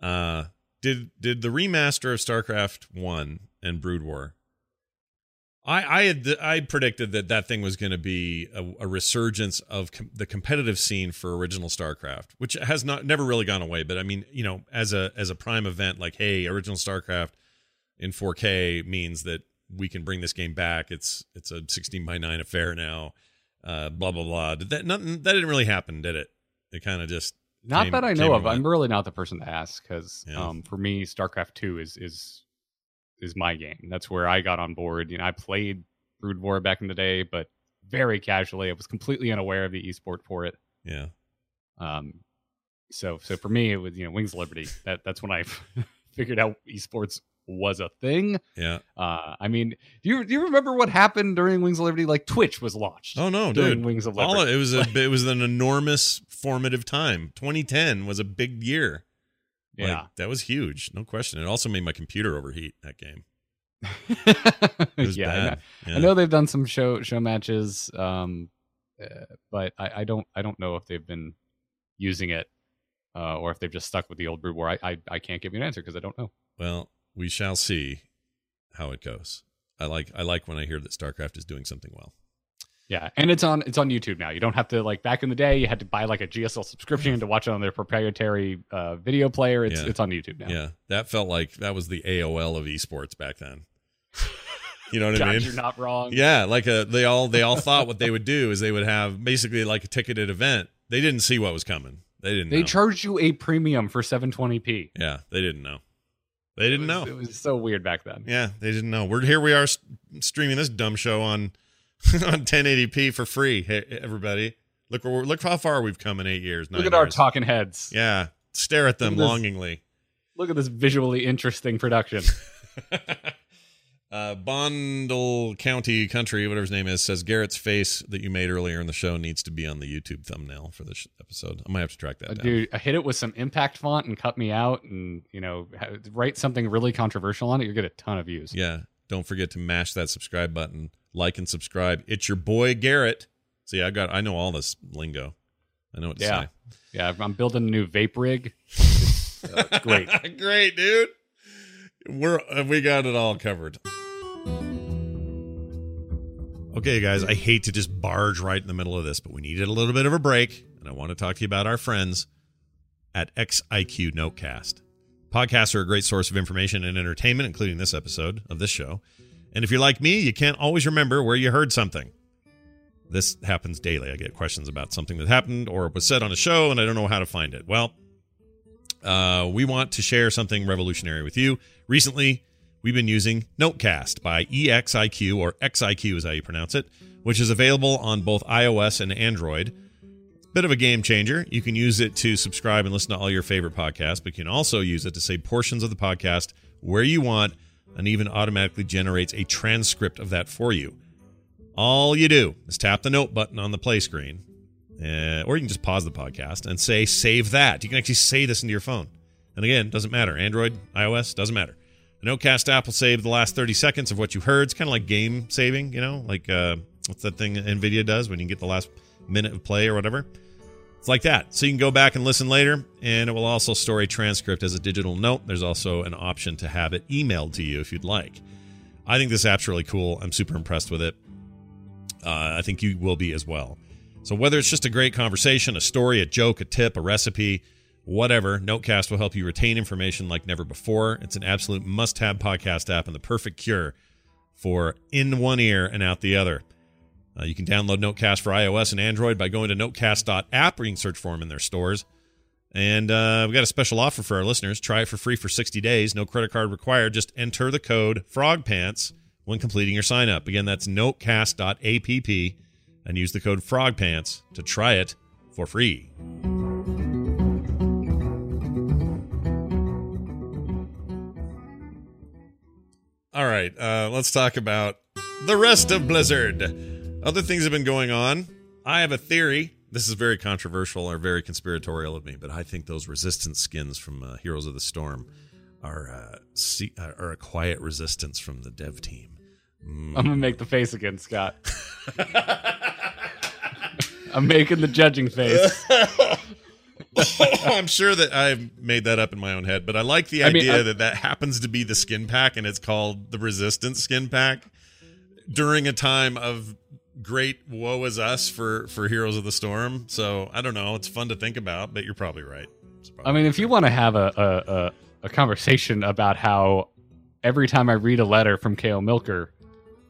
Uh did did the remaster of StarCraft 1 and Brood War I I had I predicted that that thing was going to be a, a resurgence of com- the competitive scene for original StarCraft, which has not never really gone away. But I mean, you know, as a as a prime event, like hey, original StarCraft in 4K means that we can bring this game back. It's it's a 16 by 9 affair now. Uh, blah blah blah. Did that nothing? That didn't really happen, did it? It kind of just Not came- that I know of. I'm really not the person to ask because Yeah. um, for me, StarCraft Two is is is my game. That's where I got on board. You know, I played Brood War back in the day, but very casually. I was completely unaware of the esport for it. yeah. Um, so so for me, it was you know Wings of Liberty. That that's when I figured out esports was a thing. Yeah. Uh, I mean, do you do you remember what happened during Wings of Liberty? Like Twitch was launched. Oh no, during dude. Wings of All Liberty. it was a it was an enormous formative time. 2010 was a big year. Like, yeah. that was huge, no question. It also made my computer overheat. That game. yeah, It was I know. bad. I Yeah. know they've done some show show matches, um, uh, but I, I don't I don't know if they've been using it uh, or if they've just stuck with the old Brood War. I I, I can't give you an answer because I don't know. Well, we shall see how it goes. I like I like when I hear that StarCraft is doing something well. Yeah, and it's on it's on YouTube now. You don't have to like back in the day. You had to buy like a GSL subscription to watch it on their proprietary uh, video player. It's Yeah. it's on YouTube now. Yeah, that felt like that was the AOL of esports back then. You know what I mean? you're not wrong. Yeah, like a they all they all thought what they would do is they would have basically like a ticketed event. They didn't see what was coming. They didn't. They know. charged you a premium for 720p. yeah, they didn't know. They didn't It was- know. It was so weird back then. Yeah, they didn't know. We're here. We are streaming this dumb show on on 1080p for free. Hey, everybody, look look how far we've come in eight years. Look at our talking heads. Yeah, stare at them Look at this. longingly. Look at this visually interesting production. uh, Bondle County Country, whatever his name is, says Garrett's face that you made earlier in the show needs to be on the YouTube thumbnail for this episode. I might have to track that Uh, down. Dude, I hit it with some impact font and cut me out, and you know, write something really controversial on it. You get a ton of views. Yeah, don't forget to mash that subscribe button, like and subscribe. It's your boy Garrett. See, I got I know all this lingo. I know what to Yeah. say. Yeah, I'm building a new vape rig. Uh, great. Great, dude. We're uh, we got it all covered. Okay, guys, I hate to just barge right in the middle of this, but we needed a little bit of a break, and I want to talk to you about our friends at XIQ Notecast. Podcasts are a great source of information and entertainment, including this episode of this show. And if you're like me, you can't always remember where you heard something. This happens daily. I get questions about something that happened or was said on a show, and I don't know how to find it. Well, uh, we want to share something revolutionary with you. Recently, we've been using Notecast by EXIQ, or XIQ is how you pronounce it, which is available on both iOS and Android. Bit of a game changer. You can use it to subscribe and listen to all your favorite podcasts, but you can also use it to save portions of the podcast where you want and even automatically generates a transcript of that for you. All you do is tap the note button on the play screen, uh, or you can just pause the podcast and say save that. You can actually say this into your phone. And again, doesn't matter. Android, iOS, doesn't matter. The Notecast app will save the last 30 seconds of what you heard. It's kind of like game saving, you know, like uh, what's that thing NVIDIA does when you get the last minute of play or whatever? It's like that. So you can go back and listen later, and it will also store a transcript as a digital note. There's also an option to have it emailed to you if you'd like. I think this app's really cool. I'm super impressed with it. Uh, I think you will be as well. So whether it's just a great conversation, a story, a joke, a tip, a recipe, whatever, Notecast will help you retain information like never before. It's an absolute must-have podcast app and the perfect cure for in one ear and out the other. Uh, you can download Notecast for iOS and Android by going to notecast.app, or you can search for them in their stores. And uh, we've got a special offer for our listeners. Try it for free for 60 days. No credit card required. Just enter the code FROGPANTS when completing your sign up. Again, that's notecast.app and use the code FROGPANTS to try it for free. All right, uh, let's talk about the rest of Blizzard. Other things have been going on. I have a theory. This is very controversial or very conspiratorial of me, but I think those resistance skins from uh, Heroes of the Storm are uh, se- are a quiet resistance from the dev team. I'm gonna make the face again, Scott. I'm making the judging face. I'm sure that I've made that up in my own head, but I like the I idea I- that that happens to be the skin pack and it's called the Resistance skin pack during a time of great woe is us for for Heroes of the Storm. So I don't know. It's fun to think about, but you're probably right. Probably I mean, if you want to have a, a, a, a conversation about how every time I read a letter from Kaeo Milker,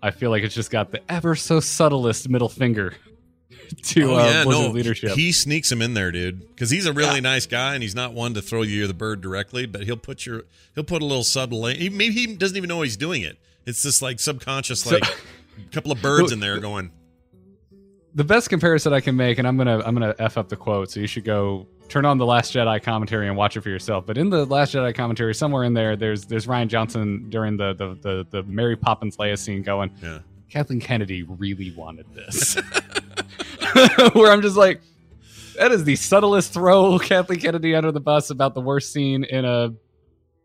I feel like it's just got the ever so subtlest middle finger to uh, Blizzard leadership. He sneaks him in there, dude, because he's a really nice guy and he's not one to throw you the bird directly, but he'll put your he'll put a little subtle. He, maybe he doesn't even know he's doing it. It's this like subconscious So- like couple of birds in there going. The best comparison I can make, and I'm gonna I'm gonna f up the quote, so you should go turn on the Last Jedi commentary and watch it for yourself. But in the Last Jedi commentary, somewhere in there, there's there's Rian Johnson during the the the, the Mary Poppins Leia scene going, Yeah. Kathleen Kennedy really wanted this. Where I'm just like, that is the subtlest throw Kathleen Kennedy under the bus about the worst scene in a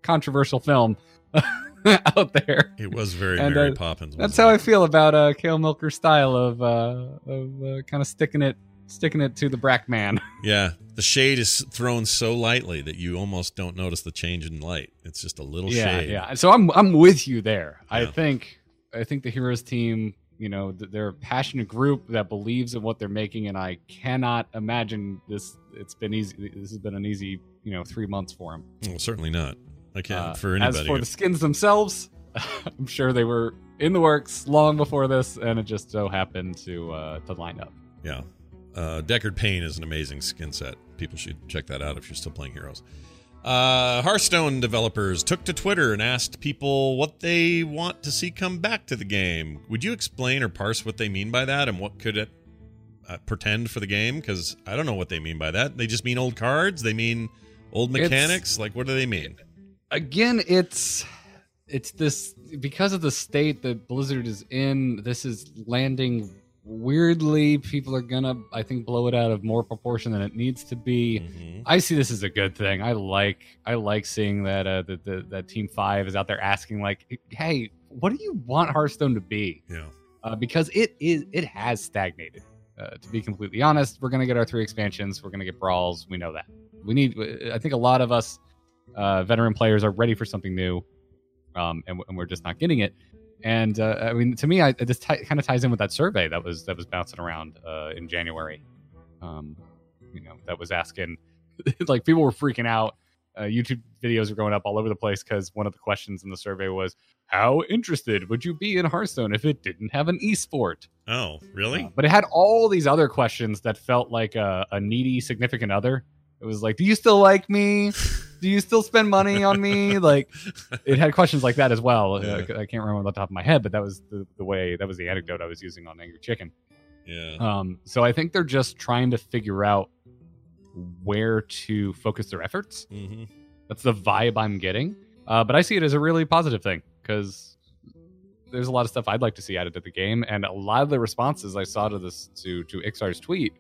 controversial film out there. It was very And, Mary uh, Poppins. That's how I feel about uh, Kaeo Milker's style of uh, of uh, kind of sticking it sticking it to the Brack man. Yeah, the shade is thrown so lightly that you almost don't notice the change in light. It's just a little yeah, shade. yeah. So I'm I'm with you there. I think I think the Heroes team, you know, they're a passionate group that believes in what they're making, and I cannot imagine this. It's been easy. This has been an easy, you know, three months for them. Well, certainly not. I can't Uh, for As for the skins themselves, I'm sure they were in the works long before this, and it just so happened to uh, to line up. yeah, uh, Deckard Payne is an amazing skin set. People should check that out if you're still playing Heroes. Uh, Hearthstone developers took to Twitter and asked people what they want to see come back to the game. Would you explain or parse what they mean by that and what could it uh, pretend for the game? Because I don't know what they mean by that. They just mean old cards. They mean old It's- mechanics. like, what do they mean? Again it's it's this because of the state that blizzard is in this is landing weirdly people are gonna i think blow it out of more proportion than it needs to be Mhm. i see this as a good thing i like i like seeing that uh that, that, that team five is out there asking like hey what do you want hearthstone to be Yeah. uh, because it is it has stagnated. Uh, to be completely honest, we're gonna get our three expansions. We're gonna get brawls. We know that. We need. I think a lot of us uh, veteran players are ready for something new, um, and, and we're just not getting it. And uh, I mean, to me, I, just t- kind of ties in with that survey that was that was bouncing around uh, in January. Um, you know, that was asking, like, people were freaking out. Uh, YouTube videos are going up all over the place because one of the questions in the survey was, "How interested would you be in Hearthstone if it didn't have an esport?" Oh, really? Uh, but it had all these other questions that felt like a, a needy significant other. It was like, "Do you still like me? Do you still spend money on me?" Like, it had questions like that as well. Yeah. I can't remember on the top of my head, but that was the, the way that was the anecdote I was using on Angry Chicken. yeah. Um, so I think they're just trying to figure out where to focus their efforts. hmm That's the vibe I'm getting. Uh, but I see it as a really positive thing because there's a lot of stuff I'd like to see added to the game, and a lot of the responses I saw to this to to Iksar's tweet,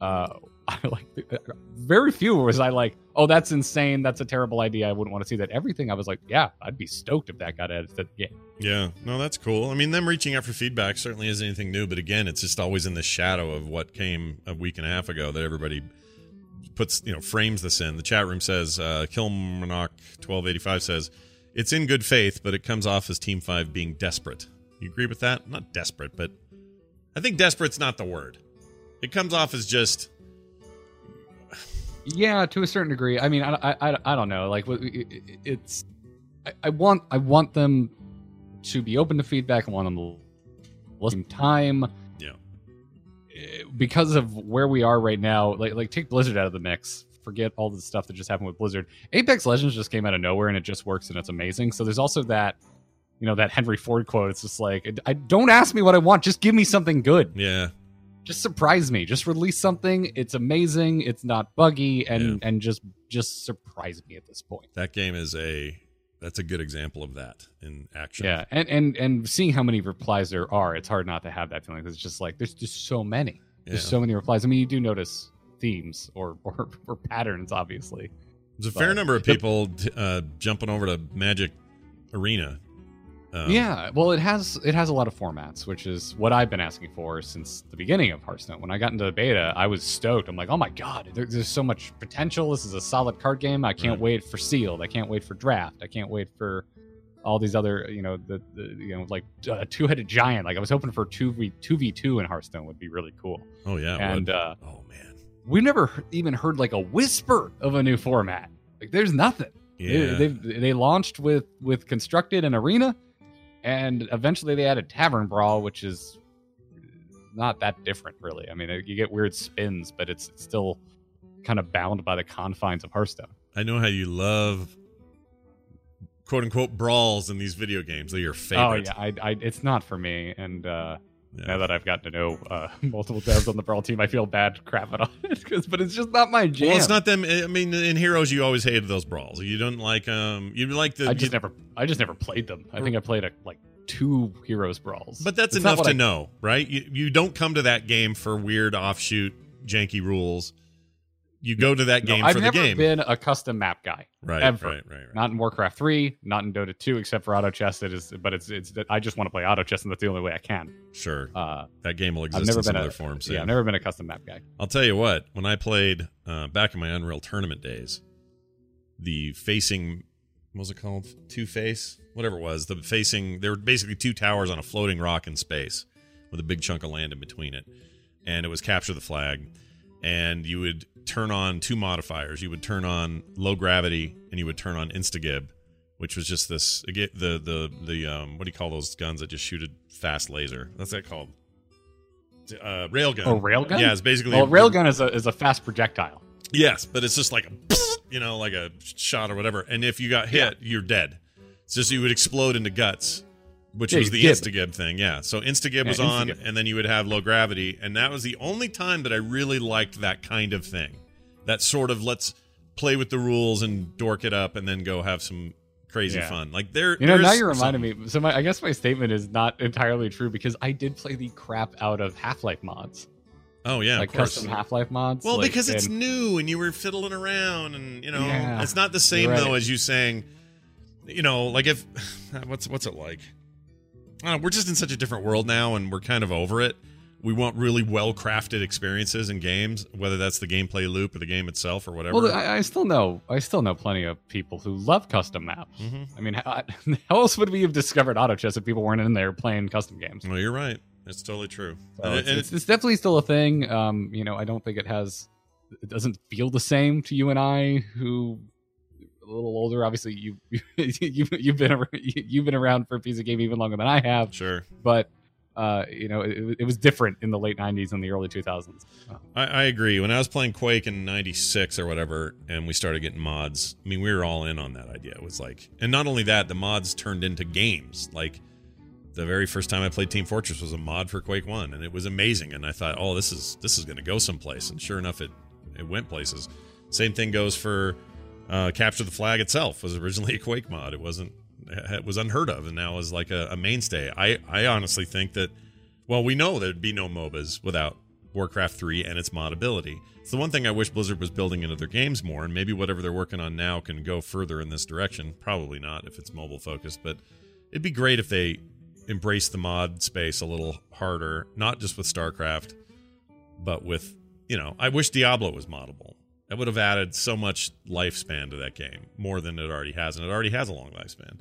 uh, I like very few was I like, oh, that's insane, that's a terrible idea, I wouldn't want to see that. Everything I was like, yeah, I'd be stoked if that got added to the game. Yeah, no, that's cool. I mean, them reaching out for feedback certainly isn't anything new, but again, it's just always in the shadow of what came a week and a half ago that everybody puts, you know, frames this in. The chat room says, uh, Kilmarnock1285 says, it's in good faith, but it comes off as Team 5 being desperate. You agree with that? Not desperate, but I think desperate's not the word. It comes off as just, Yeah, to a certain degree. I mean, I, I, I, don't know. Like, what- it- it- it's I, I want I want them to be open to feedback. I want them to listen time. Yeah. Eh, Because of where we are right now, like like take Blizzard out of the mix. Forget all the stuff that just happened with Blizzard. Apex Legends just came out of nowhere and it just works and it's amazing. So there's also that, you know, that Henry Ford quote. It's just like, I don't ask me what I want. Just give me something good yeah, just surprise me. Just release something. It's amazing. It's not buggy and and just just surprise me at this point. That game is a, that's a good example of that in action. yeah and and and seeing how many replies there are it's hard not to have that feeling it's just like there's just so many. There's Yeah. so many replies. I mean you do notice themes or or, or patterns obviously. There's a fair number of people uh, jumping over to Magic Arena. Um, yeah well it has it has a lot of formats which is what i've been asking for since the beginning of hearthstone. When i got into the beta i was stoked. I'm like oh my god there, there's so much potential. This is a solid card game. I can't Right. wait for sealed. I can't wait for draft. I can't wait for all these other you know the, the you know like a two-headed giant. Like i was hoping for 2v 2v2 in hearthstone would be really cool. Oh yeah. and uh oh man. we've never even heard like a whisper of a new format. Like there's nothing. Yeah. they, they they launched with with constructed and arena, and eventually they added tavern brawl, which is not that different, really. I mean, you get weird spins, but it's still kind of bound by the confines of Hearthstone. I know how you love quote unquote brawls in these video games. They're your favorite. Oh yeah, I, I it's not for me, and uh, Yeah. now that I've gotten to know uh, multiple devs on the brawl team, I feel bad crapping on it, 'cause- but it's just not my jam. Well, it's not them. I mean, in Heroes, you always hated those brawls. You don't like um. You like the. I just never, I just never played them. I think I played a, like two heroes brawls, But that's It's enough to I- know, right? You you don't come to that game for weird offshoot janky rules. You go to that No, for the game I've never been a custom map guy. right, ever. right, right, right. Not in Warcraft three, not in Dota two, except for auto chess. It is, but it's it's. I just want to play auto chess, and that's the only way I can. Sure, Uh, that game will exist in some been other a form. yeah, Yeah, I've never been a custom map guy. I'll tell you what. When I played uh, back in my Unreal Tournament days, the facing what was it called? Two face, whatever it was. The facing there were basically two towers on a floating rock in space with a big chunk of land in between it, and it was capture the flag. And you would turn on two modifiers. You would turn on low gravity, and you would turn on instagib, which was just this the the the um what do you call those guns that just shoot a fast laser? That's that called. Uh, railgun. A railgun? Yeah, it's basically Well, railgun is a is a fast projectile. Yes, but it's just like a you know, like a shot or whatever. And if you got hit, you're dead. It's just you would explode into guts, which Yeah, was the gib. Instagib thing. Yeah. So Instagib Yeah, was on, Instagib. and then you would have low gravity, and that was the only time that I really liked that kind of thing. That sort of let's play with the rules and dork it up, and then go have some crazy Yeah. fun. Like there, You know, now you're reminding something- me. So my, I guess my statement is not entirely true because I did play the crap out of Half Life mods, Oh yeah, like of course. custom Half Life mods. Well, like, because it's and- new and you were fiddling around, and you know, Yeah, it's not the same right. though as you saying, you know, like if what's what's it like? Know, we're just in such a different world now, and we're kind of over it. We want really well crafted experiences in games, whether that's the gameplay loop or the game itself or whatever. Well, I, I still know. I still know plenty of people who love custom maps. Mhm. I mean, how, how else would we have discovered auto chess if people weren't in there playing custom games? well, you're right. It's totally true. So And it's, and it's, it's definitely still a thing. Um, you know, I don't think it has. It doesn't feel the same to you and I, who a little older. Obviously, you you you've been ar- you've been around for a piece of game even longer than I have. sure. But uh, you know, it, it was different in the late '90s and the early 2000s. I, I agree. When I was playing Quake in '96 or whatever, and we started getting mods, I mean, we were all in on that idea. It was like, and not only that, the mods turned into games. Like the very first time I played Team Fortress was a mod for Quake One, and it was amazing. And I thought, oh, this is this is going to go someplace. And sure enough, it it went places. Same thing goes for uh, Capture the Flag itself. Was originally a Quake mod. It wasn't. It was unheard of, and now is like a, a mainstay. I I honestly think that. Well, we know there'd be no MOBAs without Warcraft 3 and its modability. It's the one thing I wish Blizzard was building into their games more, and maybe whatever they're working on now can go further in this direction. Probably not if it's mobile focused, but it'd be great if they embrace the mod space a little harder, not just with StarCraft, but with, you know, I wish Diablo was moddable. That would have added so much lifespan to that game, more than it already has, and it already has a long lifespan.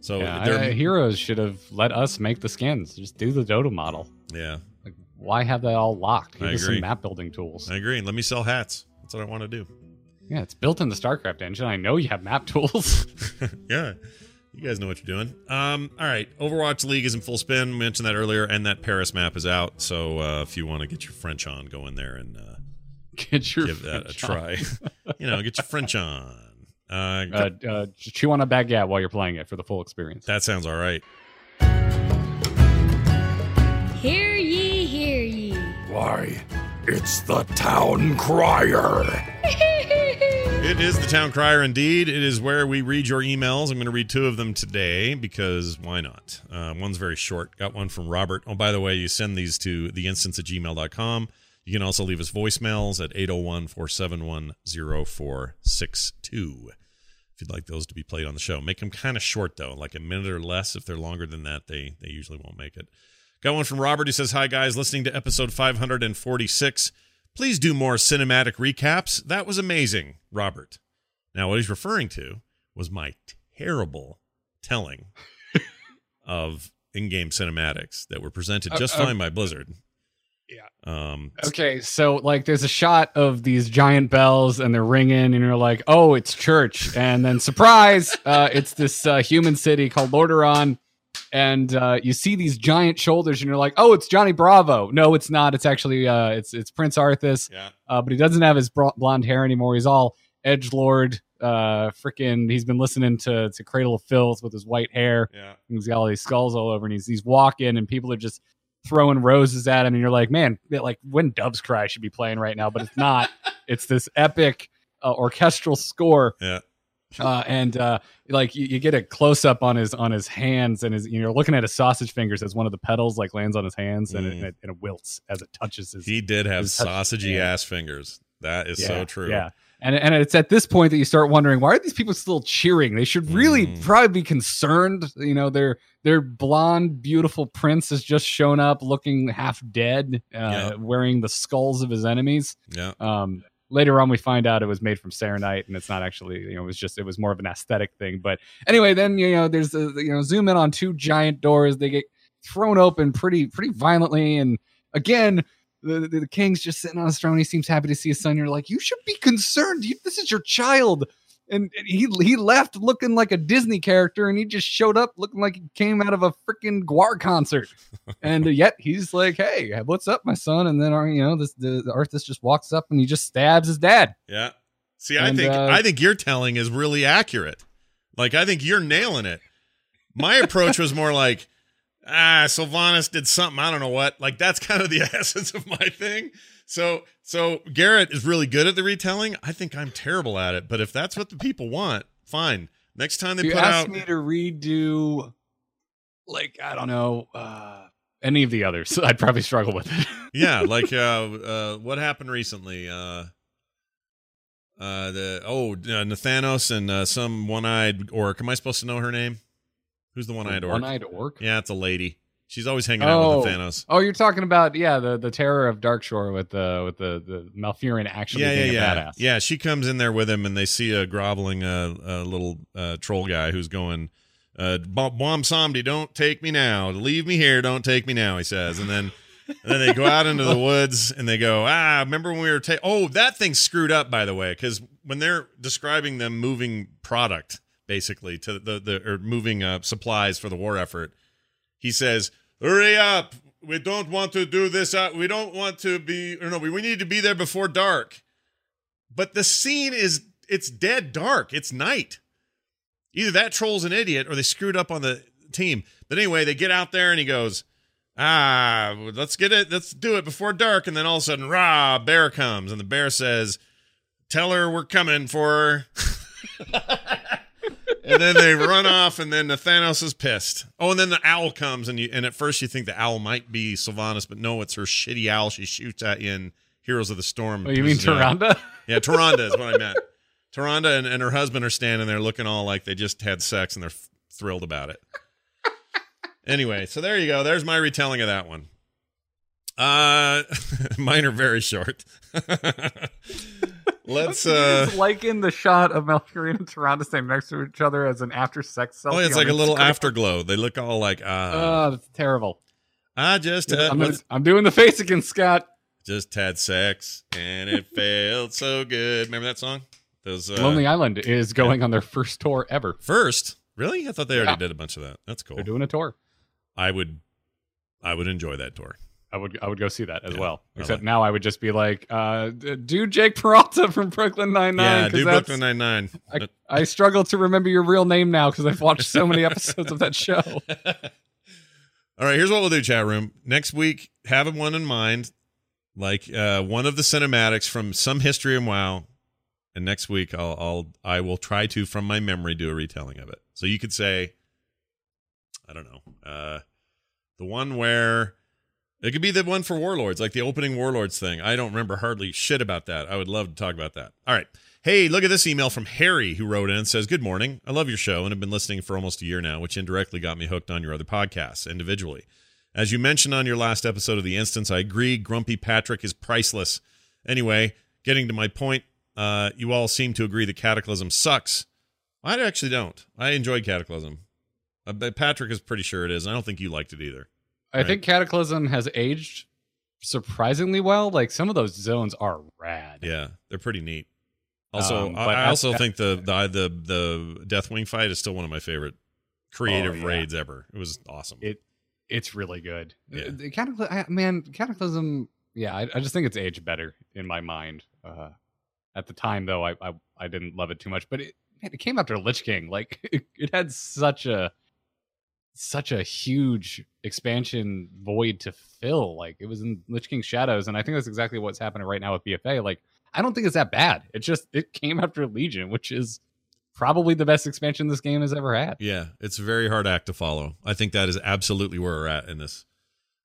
So yeah, I- Heroes should have let us make the skins. Just do the Dota model. yeah, Like, why have that all locked? Give I us agree. some map building tools. I agree. Let me sell hats. That's what I want to do. Yeah, it's built in the StarCraft engine. I know you have map tools. yeah. You guys know what you're doing. Um, all right. Overwatch League is in full spin. We mentioned that earlier, and that Paris map is out. So uh, if you want to get your French on, go in there and uh, Get your give that a try. you know, get your French on. Uh, Uh, uh, chew on a baguette while you're playing it for the full experience. that sounds all right. Hear ye, hear ye. Why, it's the town crier. It is the Town Crier indeed. It is where we read your emails. I'm going to read two of them today because why not? Uh, one's very short. Got one from Robert. Oh, by the way, you send these to theinstance at gmail.com. You can also leave us voicemails at 801 471 0462 if you'd like those to be played on the show. Make them kind of short, though, like a minute or less. If they're longer than that, they, they usually won't make it. Got one from Robert who says, Hi, guys, listening to episode 546. Please do more cinematic recaps. That was amazing, Robert. Now, what he's referring to was my terrible telling of in game cinematics that were presented just Uh, uh, fine by Blizzard. Yeah. Um, Okay, so like there's a shot of these giant bells and they're ringing, and you're like, oh, it's church. And then surprise, uh, it's this uh, human city called Lordaeron. And uh, you see these giant shoulders, and you're like, "Oh, it's Johnny Bravo." No, it's not. It's actually uh, it's it's Prince Arthas. yeah. uh, but he doesn't have his bro- blonde hair anymore. He's all edge lord. Uh, freaking, he's been listening to to Cradle of Filth with his white hair. Yeah. And he's got all these skulls all over, and he's he's walking, and people are just throwing roses at him, and you're like, man, like when Doves Cry should be playing right now, but it's not. it's this epic uh, orchestral score Yeah. uh, and uh, like you, you get a close up on his on his hands, and his you're looking at his sausage fingers as one of the petals like lands on his hands, and, Mm. it, and it wilts as it touches his. He did have sausagey ass fingers. That is yeah, so true. Yeah. And, and it's at this point that you start wondering why are these people still cheering? They should really Mm. probably be concerned. You know, their their blonde, beautiful prince has just shown up, looking half dead, uh, Yeah. wearing the skulls of his enemies. Yeah. Um, later on, we find out it was made from Saronite, and it's not actually. You know, it was just it was more of an aesthetic thing. But anyway, then you know, there's a, you know, zoom in on two giant doors. They get thrown open pretty pretty violently, and again. The, the, the king's just sitting on his throne. He seems happy to see his son. You're like, you should be concerned. You, this is your child, and, and he he left looking like a Disney character, and he just showed up looking like he came out of a freaking GWAR concert. and uh, yet he's like, "Hey, what's up, my son?" And then uh, you know, this the, the just walks up and he just stabs his dad. Yeah. See, I think uh, I think your telling is really accurate. Like I think you're nailing it. My approach was more like, ah, Sylvanas did something. I don't know what. Like that's kind of the essence of my thing. So so Garrett is really good at the retelling. I think I'm terrible at it. But if that's what the people want, fine. Next time they If you put asked out me to redo, like I don't know, uh, any of the others, I'd probably struggle with it. yeah, like uh, uh, what happened recently? Uh, uh, the oh uh, Nathanos and uh, some one-eyed orc. Am I supposed to know her name? Who's the one-eyed orc? One-eyed orc. Yeah, it's a lady. She's always hanging out Oh. with Nathanos. Oh, you're talking about yeah, the the terror of Darkshore with the with the the Malfurion actually Yeah, yeah, being yeah. a badass. Yeah, she comes in there with him, and they see a groveling uh, uh, little uh, troll guy who's going, uh, "Bwonsamdi, don't take me now. Leave me here. Don't take me now." He says, and then. and then they go out into the woods and they go, ah, remember when we were ta- oh, that thing's screwed up by the way, because when they're describing them moving product basically to the the or moving uh, supplies for the war effort, he says, hurry up, we don't want to do this, uh, we don't want to be, or no, we, we need to be there before dark. But the scene is it's dead dark. It's night. Either that troll's an idiot or they screwed up on the team. But anyway, they get out there and he goes, Ah, let's get it, let's do it before dark. And then all of a sudden, rah, bear comes, and the bear says, Tell her we're coming for her. and then they run off, and then Nathanos is pissed. Oh, and then the owl comes, and you and at first you think the owl might be Sylvanas, but no, it's her shitty owl she shoots at you in Heroes of the Storm. Oh, you mean off. Tyrande? Yeah, Taronda is what I meant. Taronda and, and her husband are standing there looking all like they just had sex and they're f- thrilled about it. anyway, so there you go. There's my retelling of that one. Uh, mine are very short. Let's uh. Just liken the shot of Malfurion and Toronto standing next to each other as an after sex selfie. Oh, it's like a little Instagram. afterglow. They look all like ah. Oh, that's terrible. I just uh, I'm, was- I'm doing the face again, Scott. just had sex and it felt so good. Remember that song? Those uh, Lonely Island is going on their first tour ever. first. Really? I thought they already Yeah. did a bunch of that. That's cool. They're doing a tour. I would, I would enjoy that tour. I would I would go see that as Yeah, well. Except like- now I would just be like, uh, do Jake Peralta from Brooklyn Nine Nine. yeah, do Brooklyn Nine Nine. I, I struggle to remember your real name now because I've watched so many episodes of that show. All right, here's what we'll do, chat room. Next week, have one in mind, like uh, one of the cinematics from some history and WoW. And next week, I'll, I'll I will try to, from my memory, do a retelling of it. So you could say, I don't know, uh, the one where it could be the one for Warlords, like the opening Warlords thing. I don't remember hardly shit about that. I would love to talk about that. All right. Hey, look at this email from Harry who wrote in and says, Good morning. I love your show and have been listening for almost a year now, which indirectly got me hooked on your other podcasts individually. As you mentioned on your last episode of The Instance, I agree Grumpy Patrick is priceless. Anyway, getting to my point, uh, you all seem to agree that Cataclysm sucks. I actually don't. I enjoyed Cataclysm. Uh, Patrick is pretty sure it is. and I don't think you liked it either. I think Cataclysm has aged surprisingly well. Like some of those zones are rad. Yeah, they're pretty neat. Also, Um, I, I also think the, the the the Deathwing fight is still one of my favorite creative Oh, yeah. raids ever. It was awesome. It it's really good. Yeah. Uh, Cataclysm, I, man, Cataclysm. Yeah, I, I just think it's aged better in my mind. Uh, at the time, though, I, I I didn't love it too much, but it man, it came after Lich King. Like it, it had such a such a huge expansion void to fill. Like it was in Lich King Shadows, and I think that's exactly what's happening right now with BFA. Like I don't think it's that bad. It just it came after Legion, which is probably the best expansion this game has ever had. yeah, it's a very hard act to follow. I think that is absolutely where we're at in this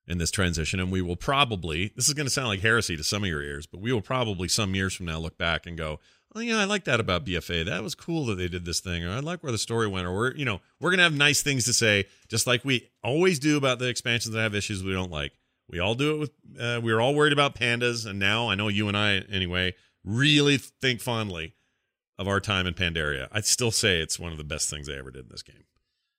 in this transition, and we will probably. This is going to sound like heresy to some of your ears, but we will probably some years from now look back and go, "Oh yeah, I like that about BFA. That was cool that they did this thing, or I like where the story went." Or we're you know we're to have nice things to say, just like we always do about the expansions that have issues we don't like. We all do it with. Uh, we were all worried about pandas, and now I know you and I anyway really think fondly of our time in Pandaria. I'd still say it's one of the best things they ever did in this game,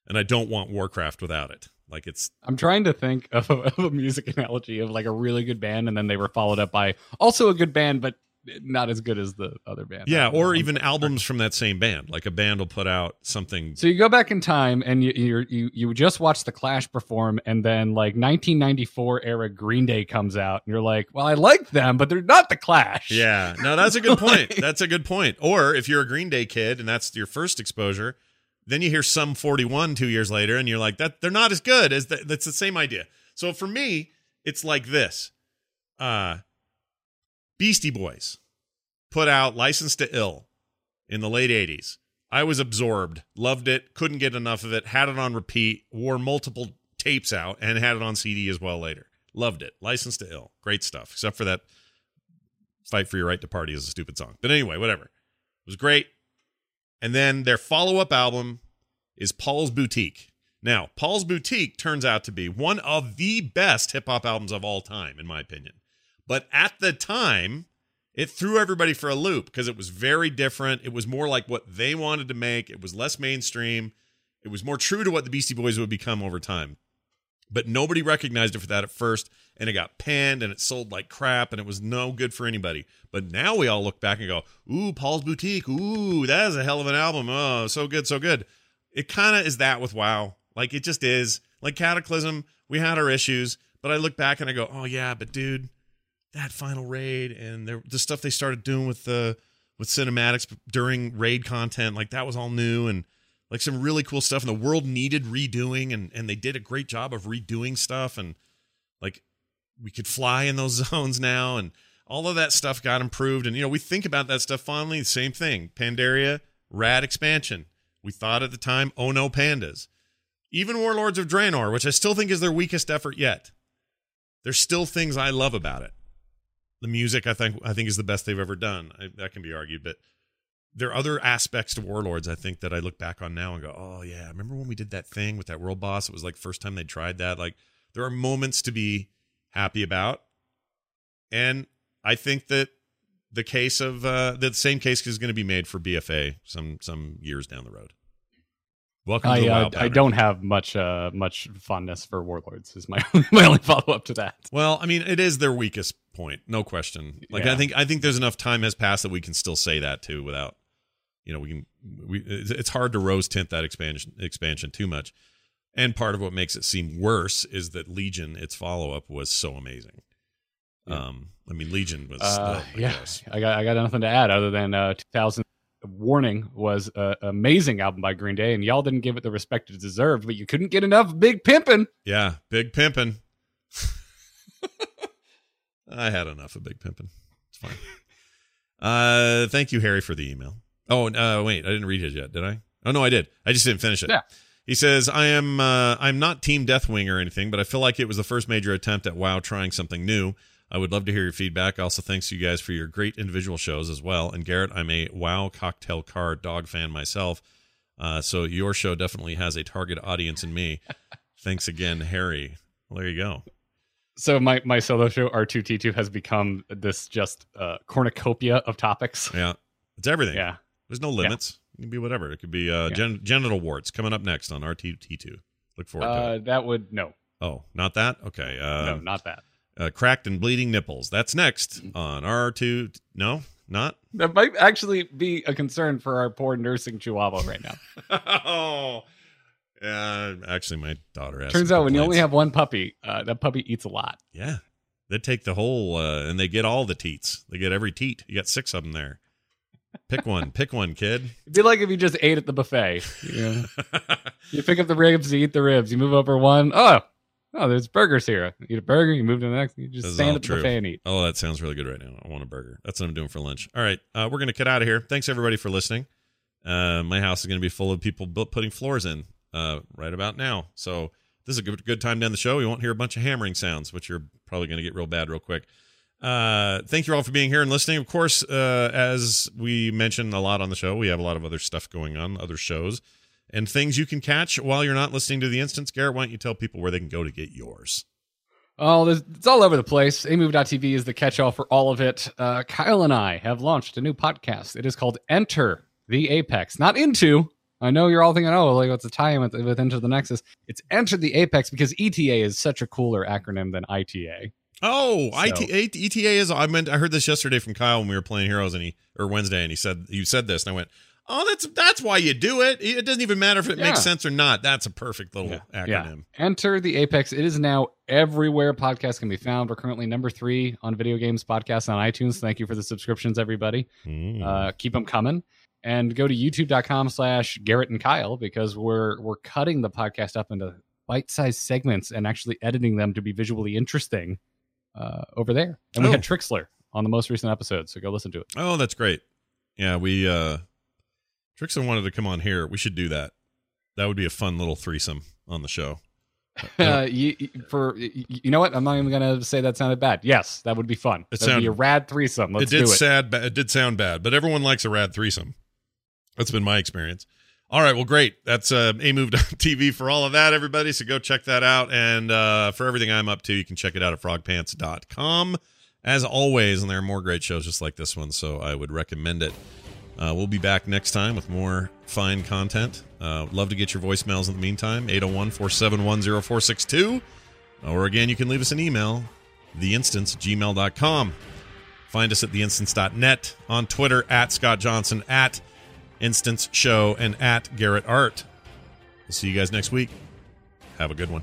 and I don't want Warcraft without it. Like it's I'm trying to think of a, of a music analogy of like a really good band, and then they were followed up by also a good band, but not as good as the other band. Yeah, or even albums from that same band. Like a band will put out something. So you go back in time and you you you you just watch the Clash perform, and then like 1994 era Green Day comes out, and you're like, well, I like them, but they're not the Clash. Yeah, no, that's a good point. Like- That's a good point. Or if you're a Green Day kid and that's your first exposure, then you hear Sum 41 two years later, and you're like, that they're not as good as that. That's the same idea. So for me, it's like this: uh, Beastie Boys put out "License to Ill" in the late 80s. I was absorbed, loved it, couldn't get enough of it, had it on repeat, wore multiple tapes out, and had it on CD as well later. Loved it. License to Ill. Great stuff, except for that Fight for Your Right to Party is a stupid song. But anyway, whatever. It was great. And then their follow up album is Paul's Boutique. Now, Paul's Boutique turns out to be one of the best hip hop albums of all time, in my opinion. But at the time, it threw everybody for a loop because it was very different. It was more like what they wanted to make, it was less mainstream. It was more true to what the Beastie Boys would become over time. But nobody recognized it for that at first, and it got panned and it sold like crap, and it was no good for anybody. But now we all look back and go, "Ooh, Paul's Boutique. Ooh, that is a hell of an album. Oh, so good, so good." It kind of is that with Wow. Like it just is. Like Cataclysm, we had our issues, but I look back and I go, "Oh yeah, but dude, that final raid and the, stuff they started doing with the with cinematics during raid content, like that was all new and like some really cool stuff. And the world needed redoing, and and they did a great job of redoing stuff. And like we could fly in those zones now, and all of that stuff got improved. And you know, we think about that stuff fondly. Same thing, Pandaria, rad expansion. We thought at the time, oh no, pandas. Even Warlords of Draenor, which I still think is their weakest effort yet. There's still things I love about it. The music, I think, I think is the best they've ever done. I, that can be argued, but there are other aspects to Warlords I think that I look back on now and go, oh yeah, remember when we did that thing with that world boss? It was like first time they tried that. Like there are moments to be happy about, and I think that the case of uh, the same case is going to be made for BFA some some years down the road. Welcome to I the uh, I don't have much uh much fondness for Warlords. Is my my only follow up to that. Well, I mean, it is their weakest point, no question. Like Yeah. I think I think there's enough time has passed that we can still say that too without you know, we can we it's hard to rose tint that expansion expansion too much. And part of what makes it seem worse is that Legion its follow-up was so amazing. Yeah. Um I mean Legion was Uh, oh yeah, gosh. I got I got nothing to add other than uh 2000 Warning was an amazing album by Green Day, and y'all didn't give it the respect it deserved. But you couldn't get enough Big Pimpin'. Yeah, big pimpin'. I had enough of big pimpin'. It's fine. Uh, thank you, Harry, for the email. Oh, uh, wait, I didn't read his yet, did I? Oh no, I did. I just didn't finish it. Yeah. He says, "I am. Uh, I'm not Team Deathwing or anything, but I feel like it was the first major attempt at WoW trying something new. I would love to hear your feedback. Also, thanks to you guys for your great individual shows as well. And Garrett, I'm a WoW cocktail car dog fan myself, uh, so your show definitely has a target audience in me. thanks again, Harry. Well, there you go. So my my solo show R two T two has become this just uh, cornucopia of topics. Yeah, it's everything. Yeah, There's no limits. It can be whatever. It could be uh, Yeah. gen- genital warts coming up next on RTT2. Look forward to uh, it. that would no, Oh, not that? Okay. Uh, no, not that. Uh, cracked and bleeding nipples. That's next on R2. No, not. That might actually be a concern for our poor nursing Chihuahua right now. oh, yeah. Actually, my daughter has. Turns some out when you only have one puppy, uh, that puppy eats a lot. Yeah. They take the whole, uh, and they get all the teats. They get every teat. You got six of them there. Pick one. Pick one, kid. It'd be like if you just ate at the buffet. You, you pick up the ribs, you eat the ribs. You move over one. Oh, oh, there's burgers here. You eat a burger, you move to the next. You just stand the true. buffet and eat. Oh, that sounds really good right now. I want a burger. That's what I'm doing for lunch. All right, uh, we're gonna get out of here. Thanks everybody for listening. Uh, my house is gonna be full of people putting floors in uh, right about now. So this is a good good time to end the show. You won't hear a bunch of hammering sounds, which you're probably gonna get real bad real quick. Uh, thank you all for being here and listening. Of course, uh, as we mentioned a lot on the show, we have a lot of other stuff going on, other shows, and things you can catch while you're not listening to the instance. Garrett, why don't you tell people where they can go to get yours? Oh, it's all over the place. AMove.tv is the catch-all for all of it. Uh, Kyle and I have launched a new podcast. It is called Enter the Apex, not Into. I know you're all thinking, oh, like what's the tie-in with, with Enter the Nexus? It's Enter the Apex because ETA is such a cooler acronym than ITA. Oh, So- IT, ETA is. I meant I heard this yesterday from Kyle when we were playing Heroes, and he or Wednesday, and he said you said this, and I went, "Oh, that's that's why you do it. It doesn't even matter if it Yeah. makes sense or not. That's a perfect little acronym." Enter the Apex. It is now everywhere podcasts can be found. We're currently number three on video games podcasts on iTunes. Thank you for the subscriptions, everybody. Mm. Uh, keep them coming. And go to youtube.com slash Garrett and Kyle because we're we're cutting the podcast up into bite-sized segments and actually editing them to be visually interesting uh, over there. And we Oh. had Trixler on the most recent episode, so go listen to it. oh, that's great. Yeah, we uh Trixon wanted to come on here. We should do that. That would be a fun little threesome on the show. Uh, you, for you know what? I'm not even gonna say that sounded bad. Yes, that would be fun. It be a rad threesome. Let's it did do it. sad. ba- It did sound bad, but everyone likes a rad threesome. That's been my experience. All right, well, great. That's uh, a move TV for all of that, everybody. So go check that out. And uh, for everything I'm up to, you can check it out at frogpants.com. As always, and there are more great shows just like this one, so I would recommend it. Uh, we'll be back next time with more fine content. Uh, love to get your voicemails in the meantime 801 471 0462. Or again, you can leave us an email, theinstance gmail.com. Find us at theinstance.net, on Twitter at Scott Johnson, at Instance Show, and at Garrett Art. We'll see you guys next week. Have a good one.